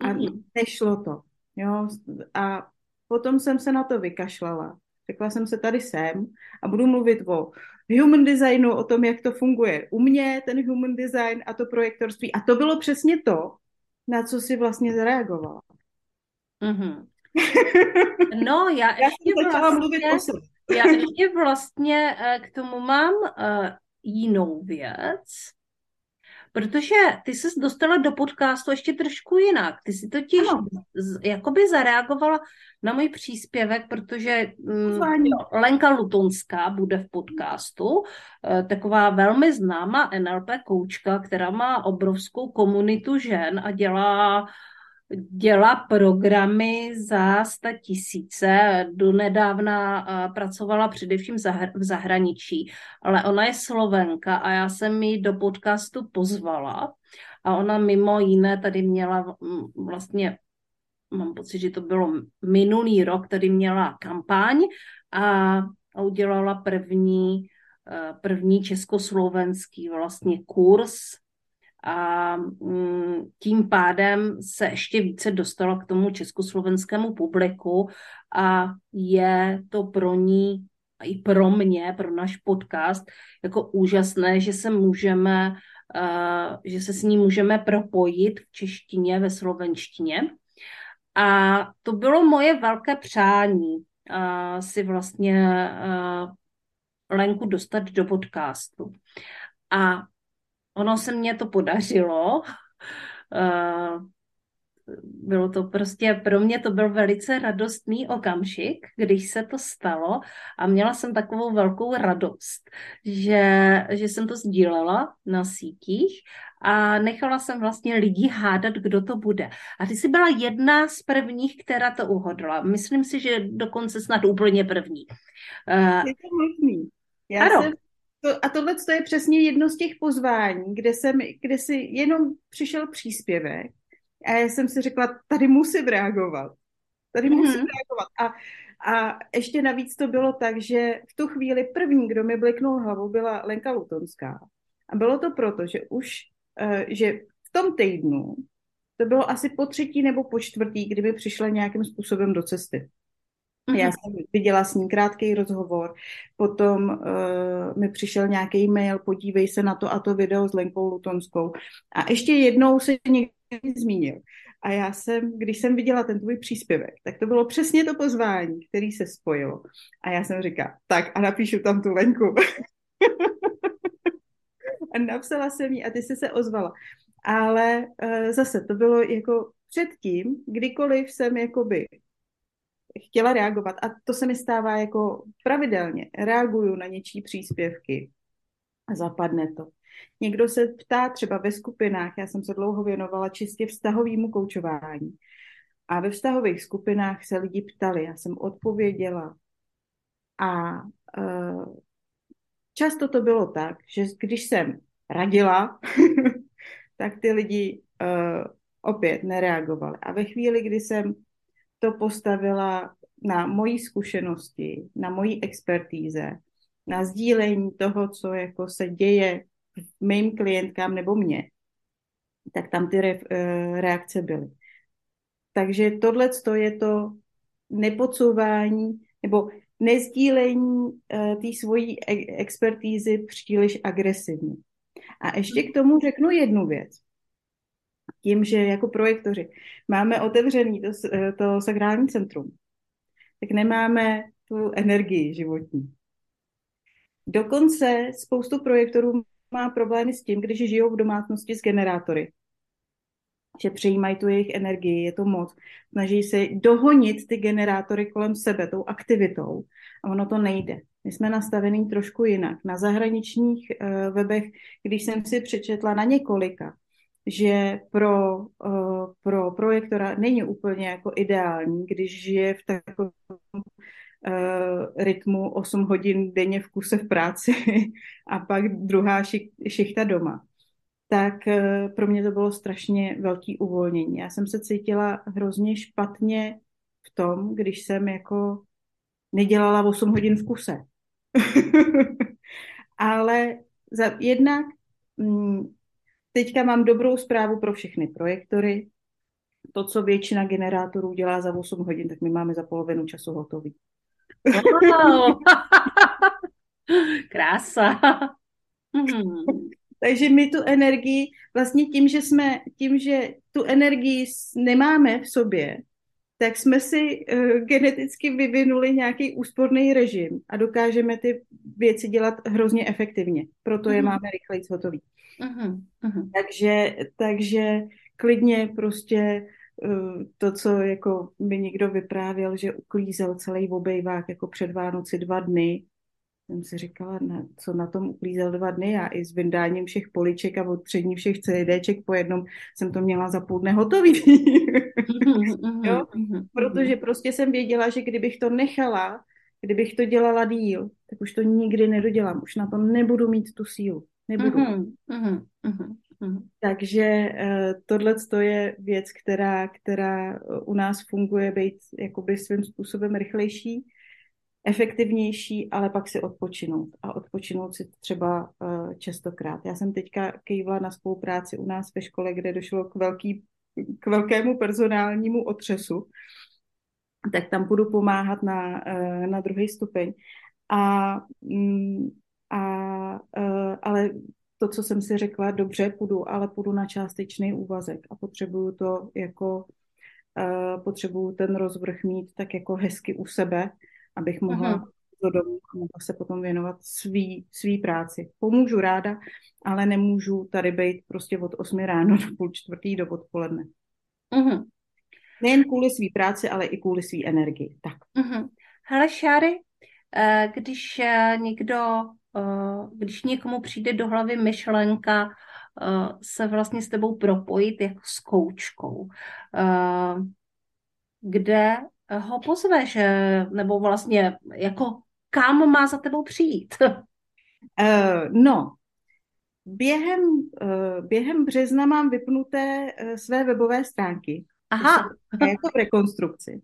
a mm-hmm. nešlo to. Jo? A potom jsem se na to vykašlala. Řekla jsem se, tady jsem a budu mluvit o human designu, o tom, jak to funguje u mě, ten human design a to projektorství. A to bylo přesně to, na co si vlastně zareagovala. Mm-hmm. (laughs) No, já, já ještě vlastně, mluvit o já ještě vlastně eh, k tomu mám uh, jinou věc, protože ty jsi dostala do podcastu ještě trošku jinak. Ty jsi totiž z, jakoby zareagovala na můj příspěvek, protože mm, Lenka Lutonská bude v podcastu, uh, taková velmi známá NLP koučka, která má obrovskou komunitu žen a dělá dělá programy za sta tisíce. Do nedávna pracovala především v zahraničí, ale ona je Slovenka a já jsem ji do podcastu pozvala a ona mimo jiné tady měla vlastně mám pocit, že to bylo minulý rok, tady měla kampaň a udělala první, první československý vlastně kurz a mm, tím pádem se ještě více dostala k tomu československému publiku a je to pro ní i pro mě, pro náš podcast, jako úžasné, že se můžeme, uh, že se s ní můžeme propojit v češtině, ve slovenštině. A to bylo moje velké přání uh, si vlastně uh, Lenku dostat do podcastu. A ono se mně to podařilo. Uh, bylo to prostě, pro mě to byl velice radostný okamžik, když se to stalo a měla jsem takovou velkou radost, že, že jsem to sdílela na sítích a nechala jsem vlastně lidi hádat, kdo to bude. A ty jsi byla jedna z prvních, která to uhodla. Myslím si, že dokonce snad úplně první. Je to možný. Já ano. Jsem, to, a tohle je přesně jedno z těch pozvání, kde, jsem, kde si jenom přišel příspěvek a já jsem si řekla, tady musím reagovat. Tady musím mm-hmm. reagovat. A, a ještě navíc to bylo tak, že v tu chvíli první, kdo mi bliknul hlavou, byla Lenka Lutonská. A bylo to proto, že už, uh, že v tom týdnu, to bylo asi po třetí nebo po čtvrtý, kdyby přišla nějakým způsobem do cesty. Mm-hmm. Já jsem viděla s ní krátký rozhovor, potom uh, mi přišel nějaký mail, podívej se na to a to video s Lenkou Lutonskou. A ještě jednou se někdo zmínil. A já jsem, když jsem viděla ten tvůj příspěvek, tak to bylo přesně to pozvání, který se spojilo. A já jsem říkala, tak a napíšu tam tu Lenku. (laughs) a napsala jsem jí a ty jsi se ozvala. Ale uh, zase to bylo jako předtím, kdykoliv jsem jakoby chtěla reagovat a to se mi stává jako pravidelně. Reaguju na něčí příspěvky a zapadne to. Někdo se ptá třeba ve skupinách, já jsem se dlouho věnovala čistě vztahovému koučování. A ve vztahových skupinách se lidi ptali, já jsem odpověděla. A uh, často to bylo tak, že když jsem radila, (laughs) tak ty lidi uh, opět nereagovali. A ve chvíli, kdy jsem to postavila na mojí zkušenosti, na mojí expertíze, na sdílení toho, co jako se děje mým klientkám nebo mě, tak tam ty re, eh, reakce byly. Takže tohle je to nepodsouvání nebo nezdílení uh, té svojí e- expertízy příliš agresivně. A ještě k tomu řeknu jednu věc tím, že jako projektoři máme otevřený to, eh, to sakrální centrum, tak nemáme tu energii životní. Dokonce spoustu projektorů má problémy s tím, když žijou v domácnosti s generátory. Že přijímají tu jejich energii, je to moc. Snaží se dohonit ty generátory kolem sebe tou aktivitou a ono to nejde. My jsme nastavení trošku jinak. Na zahraničních uh, webech, když jsem si přečetla na několika, že pro, uh, pro projektora není úplně jako ideální, když žije v takovém uh, rytmu 8 hodin denně v kuse v práci (laughs) a pak druhá šich, šichta doma. Tak uh, pro mě to bylo strašně velký uvolnění. Já jsem se cítila hrozně špatně v tom, když jsem jako nedělala 8 hodin v kuse. (laughs) Ale za, jednak mm, Teďka mám dobrou zprávu pro všechny projektory. To, co většina generátorů dělá za 8 hodin, tak my máme za polovinu času hotový. Wow. (laughs) Krása. Hmm. Takže my tu energii, vlastně tím, že jsme, tím, že tu energii nemáme v sobě, tak jsme si uh, geneticky vyvinuli nějaký úsporný režim a dokážeme ty věci dělat hrozně efektivně. Proto je mm. máme rychleji hotový. Uh-huh, uh-huh. Takže, takže klidně prostě uh, to, co jako mi někdo vyprávěl, že uklízel celý obejvák jako před Vánoci dva dny, jsem si říkala, na, co na tom uklízel dva dny a i s vyndáním všech poliček a odtřední všech CDček po jednom jsem to měla za půl dne hotový. jo? Protože prostě jsem věděla, že kdybych to nechala, kdybych to dělala díl, tak už to nikdy nedodělám. Už na to nebudu mít tu sílu. Nebudu. Takže uh, tohle je věc, která, která u nás funguje být jakoby svým způsobem rychlejší. Efektivnější, ale pak si odpočinout. A odpočinout si třeba uh, častokrát. Já jsem teďka kejvla na spolupráci u nás ve škole, kde došlo k, velký, k velkému personálnímu otřesu. Tak tam budu pomáhat na, uh, na druhý stupeň. A, um, a uh, ale to, co jsem si řekla, dobře, půjdu, ale půjdu na částečný úvazek a potřebuju to jako, potřebuju ten rozvrh mít tak jako hezky u sebe, abych mohla uh-huh. do domu a mohla se potom věnovat svý, svý práci. Pomůžu ráda, ale nemůžu tady být prostě od 8 ráno do půl čtvrtý do odpoledne. Uh-huh. Nejen kvůli svý práci, ale i kvůli svý energii. Tak. Uh-huh. Hele, Šáry, eh, když eh, někdo Eh, když někomu přijde do hlavy myšlenka se vlastně s tebou propojit jako s koučkou, kde ho pozveš, nebo vlastně jako kam má za tebou přijít? (laughs) no, během, během března mám vypnuté své webové stránky. Aha. Jako v rekonstrukci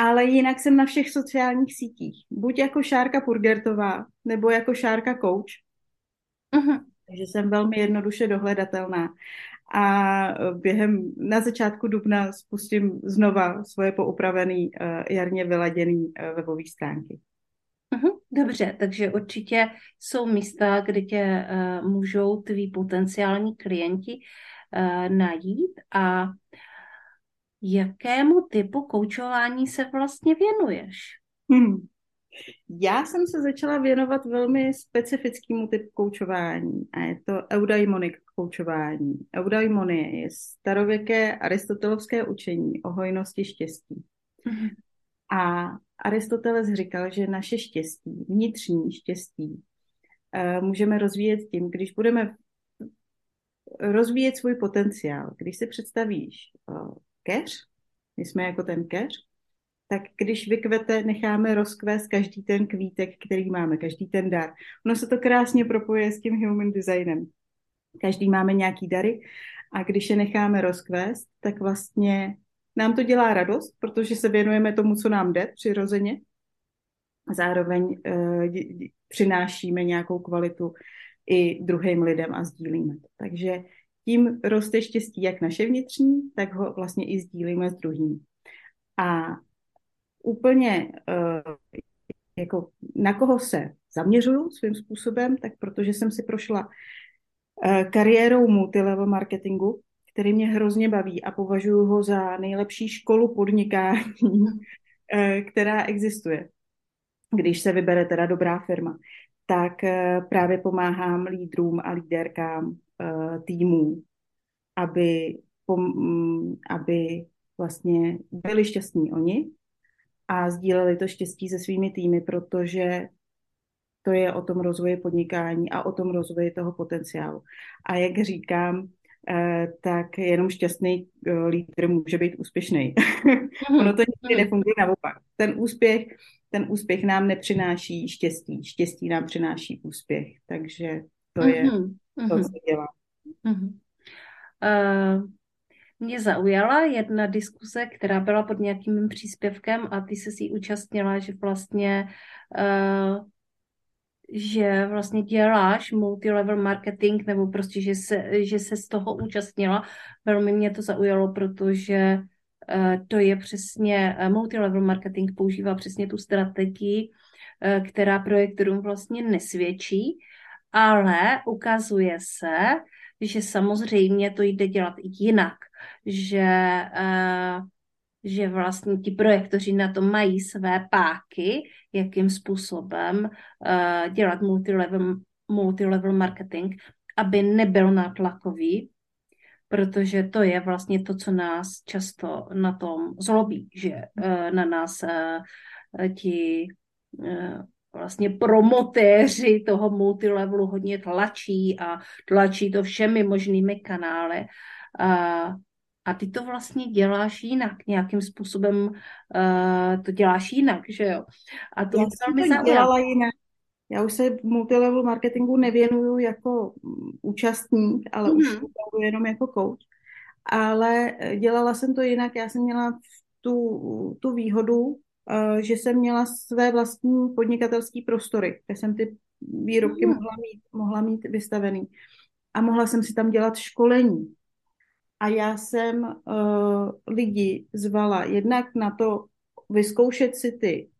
ale jinak jsem na všech sociálních sítích. Buď jako Šárka Purgertová, nebo jako Šárka Coach. Uh-huh. Takže jsem velmi jednoduše dohledatelná. A během, na začátku dubna spustím znova svoje poupravený, uh, jarně vyladěný uh, webový stránky. Uh-huh, dobře, takže určitě jsou místa, kde tě uh, můžou tví potenciální klienti uh, najít a Jakému typu koučování se vlastně věnuješ? Hmm. Já jsem se začala věnovat velmi specifickému typu koučování a je to eudaimonic koučování. Eudaimonie je starověké aristotelovské učení o hojnosti štěstí. Hmm. A Aristoteles říkal, že naše štěstí, vnitřní štěstí, eh, můžeme rozvíjet tím, když budeme rozvíjet svůj potenciál. Když si představíš eh, keř, my jsme jako ten keř, tak když vykvete, necháme rozkvést každý ten kvítek, který máme, každý ten dar. Ono se to krásně propoje s tím human designem. Každý máme nějaký dary a když je necháme rozkvést, tak vlastně nám to dělá radost, protože se věnujeme tomu, co nám jde přirozeně. Zároveň uh, přinášíme nějakou kvalitu i druhým lidem a sdílíme to. Takže tím roste štěstí jak naše vnitřní, tak ho vlastně i sdílíme s druhým. A úplně uh, jako na koho se zaměřuju svým způsobem, tak protože jsem si prošla uh, kariérou multilevel marketingu, který mě hrozně baví a považuji ho za nejlepší školu podnikání, uh, (laughs) která existuje, když se vybere teda dobrá firma tak právě pomáhám lídrům a líderkám týmů, aby, mm, aby vlastně byli šťastní oni a sdíleli to štěstí se svými týmy, protože to je o tom rozvoji podnikání a o tom rozvoji toho potenciálu. A jak říkám, eh, tak jenom šťastný eh, lídr může být úspěšný. (laughs) ono to nikdy nefunguje naopak. Ten úspěch, ten úspěch nám nepřináší štěstí, štěstí nám přináší úspěch. Takže to je to, co dělá. Uh-huh. Uh, mě zaujala jedna diskuse, která byla pod nějakým příspěvkem a ty se si účastnila, že vlastně uh, že vlastně děláš multilevel marketing nebo prostě, že se, že se z toho účastnila. Velmi mě to zaujalo, protože uh, to je přesně, uh, multilevel marketing používá přesně tu strategii, uh, která projektorům vlastně nesvědčí, ale ukazuje se, že samozřejmě to jde dělat i jinak, že, uh, že vlastně ti projektoři na to mají své páky, jakým způsobem uh, dělat multilevel, multilevel marketing, aby nebyl nátlakový, protože to je vlastně to, co nás často na tom zlobí, že uh, na nás ti vlastně promotéři toho multilevelu hodně tlačí a tlačí to všemi možnými kanály. A ty to vlastně děláš jinak, nějakým způsobem uh, to děláš jinak, že jo? A to Já jsem to dělala jinak. Já už se multilevel marketingu nevěnuju jako účastník, ale mm. už mm-hmm. jenom jako coach. Ale dělala jsem to jinak. Já jsem měla tu, tu výhodu, uh, že jsem měla své vlastní podnikatelské prostory, kde jsem ty výrobky mm. mohla, mít, mohla mít vystavený. A mohla jsem si tam dělat školení. A já jsem uh, lidi zvala jednak na to vyzkoušet si ty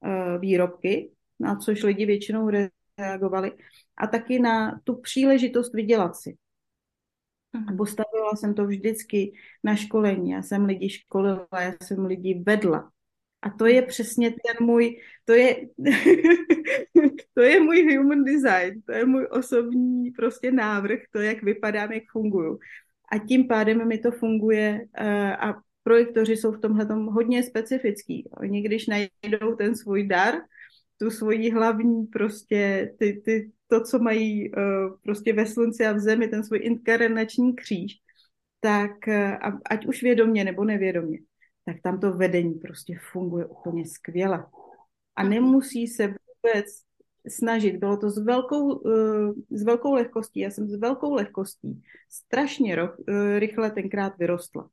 uh, výrobky, na což lidi většinou reagovali, a taky na tu příležitost vydělat si. Mhm. Postavila jsem to vždycky na školení. Já jsem lidi školila, já jsem lidi vedla. A to je přesně ten můj, to je, (laughs) to je můj human design, to je můj osobní prostě návrh, to, jak vypadám, jak funguju. A tím pádem mi to funguje eh, a projektoři jsou v tomhle hodně specifický. Oni když najdou ten svůj dar, tu svoji hlavní prostě, ty, ty, to, co mají uh, prostě ve slunci a v zemi, ten svůj inkarnační kříž, tak uh, ať už vědomě nebo nevědomě, tak tam to vedení prostě funguje úplně skvěle. A nemusí se vůbec snažit. Bylo to s velkou, uh, s velkou lehkostí. Já jsem s velkou lehkostí strašně ro, uh, rychle tenkrát vyrostla.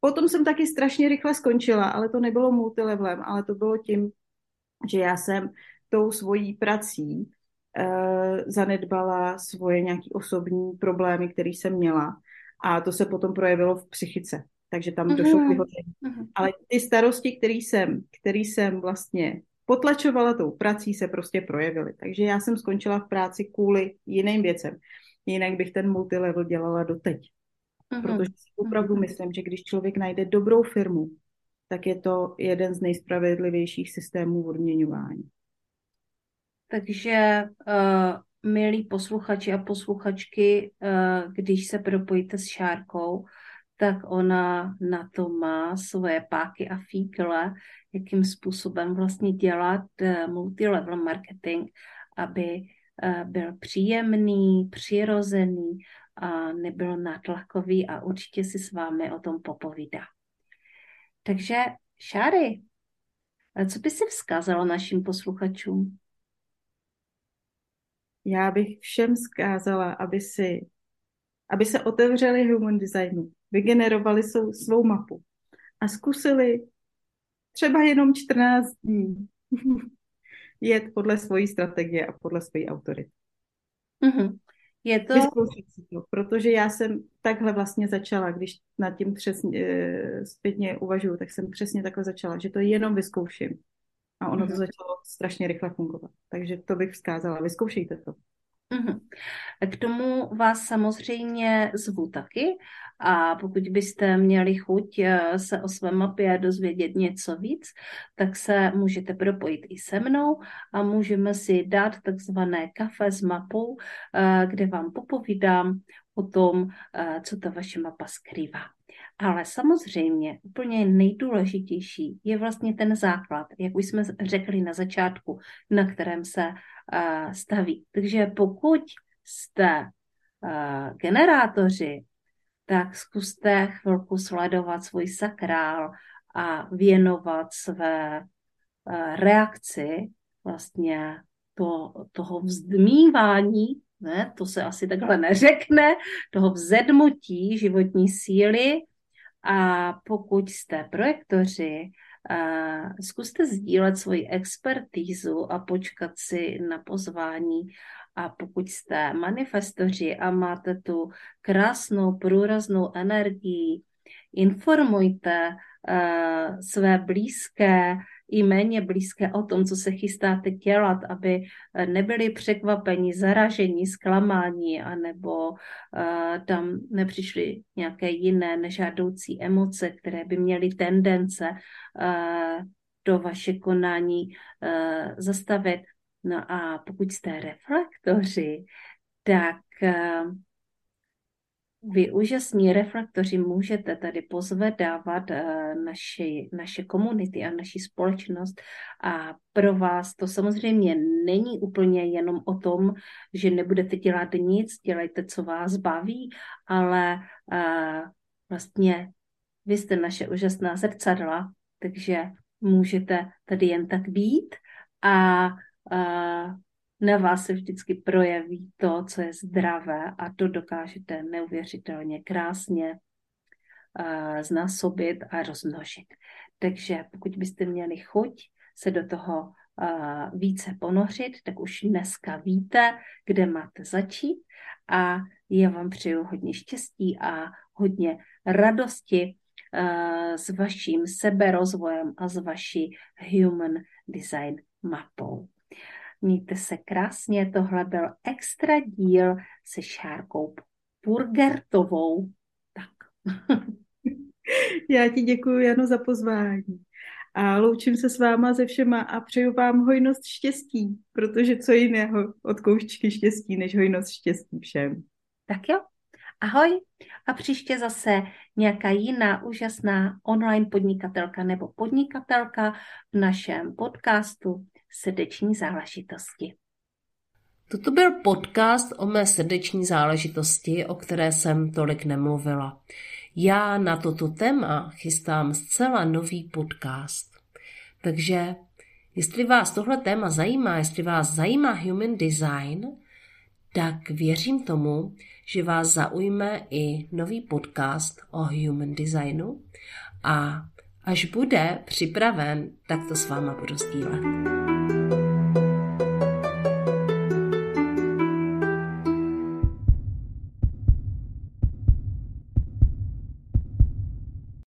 Potom jsem taky strašně rychle skončila, ale to nebylo multilevelem, ale to bylo tím, že já jsem tou svojí prací uh, zanedbala svoje nějaké osobní problémy, které jsem měla a to se potom projevilo v psychice. Takže tam došlo k vyhodnění. Uh-huh. Ale ty starosti, který jsem, který jsem vlastně potlačovala tou prací, se prostě projevily. Takže já jsem skončila v práci kvůli jiným věcem. Jinak bych ten multilevel dělala doteď. Uh-huh. Protože si opravdu uh-huh. myslím, že když člověk najde dobrou firmu, tak je to jeden z nejspravedlivějších systémů odměňování. Takže, uh, milí posluchači a posluchačky, uh, když se propojíte s Šárkou, tak ona na to má svoje páky a fíkle, jakým způsobem vlastně dělat uh, multilevel marketing, aby uh, byl příjemný, přirozený a nebyl nátlakový a určitě si s vámi o tom popovídá. Takže Šáry, co by si vzkázala našim posluchačům? Já bych všem vzkázala, aby si aby se otevřeli human designu, vygenerovali svou, svou mapu a zkusili třeba jenom 14 dní (laughs) jet podle svojí strategie a podle své autority. Mm-hmm. Je to... si to, protože já jsem takhle vlastně začala, když nad tím přesně, e, zpětně uvažuju, tak jsem přesně takhle začala, že to jenom vyzkouším. A ono mm-hmm. to mhm. začalo strašně rychle fungovat. Takže to bych vzkázala, vyzkoušejte to. K tomu vás samozřejmě zvu taky a pokud byste měli chuť eh, se o své mapě dozvědět něco víc, tak se můžete propojit i se mnou a můžeme si dát takzvané kafe s mapou, eh, kde vám popovídám o tom, eh, co ta vaše mapa skrývá. Ale samozřejmě úplně nejdůležitější je vlastně ten základ, jak už jsme řekli na začátku, na kterém se uh, staví. Takže pokud jste uh, generátoři, tak zkuste chvilku sledovat svůj sakrál a věnovat své reakci vlastně to, toho vzdmívání, ne, to se asi takhle neřekne, toho vzedmutí životní síly. A pokud jste projektoři, zkuste sdílet svoji expertízu a počkat si na pozvání. A pokud jste manifestoři a máte tu krásnou, průraznou energii, informujte uh, své blízké, i méně blízké o tom, co se chystáte dělat, aby eh, nebyli překvapeni, zaražení, zklamání, anebo uh, tam nepřišly nějaké jiné nežádoucí emoce, které by měly tendence uh, do vaše konání uh, zastavit. No a pokud jste reflektoři, tak uh, vy úžasní reflektoři můžete tady pozvedávat eh, naši, naše komunity a naši společnost. A pro vás to samozřejmě není úplně jenom o tom, že nebudete dělat nic, dělejte, co vás baví, ale uh, vlastně vy jste naše úžasná zrcadla, takže můžete tady jen tak být. A uh, na vás se vždycky projeví to, co je zdravé a to dokážete neuvěřitelně krásně uh, znásobit a rozmnožit. Takže pokud byste měli chuť se do toho uh, více ponořit, tak už dneska víte, kde máte začít a já vám přeju hodně štěstí a hodně radosti uh, s vaším seberozvojem a s vaší human design mapou. Mějte se krásně, tohle byl extra díl se Šárkou Purgertovou. Tak. (laughs) Já ti děkuji, Jano, za pozvání. A loučím se s váma ze všema a přeju vám hojnost štěstí, protože co jiného od kouščky štěstí, než hojnost štěstí všem. Tak jo, ahoj a příště zase nějaká jiná úžasná online podnikatelka nebo podnikatelka v našem podcastu Srdeční záležitosti. Toto byl podcast o mé srdeční záležitosti, o které jsem tolik nemluvila. Já na toto téma chystám zcela nový podcast. Takže jestli vás tohle téma zajímá, jestli vás zajímá human design, tak věřím tomu, že vás zaujme i nový podcast o human designu a až bude připraven, tak to s váma budu sdílet.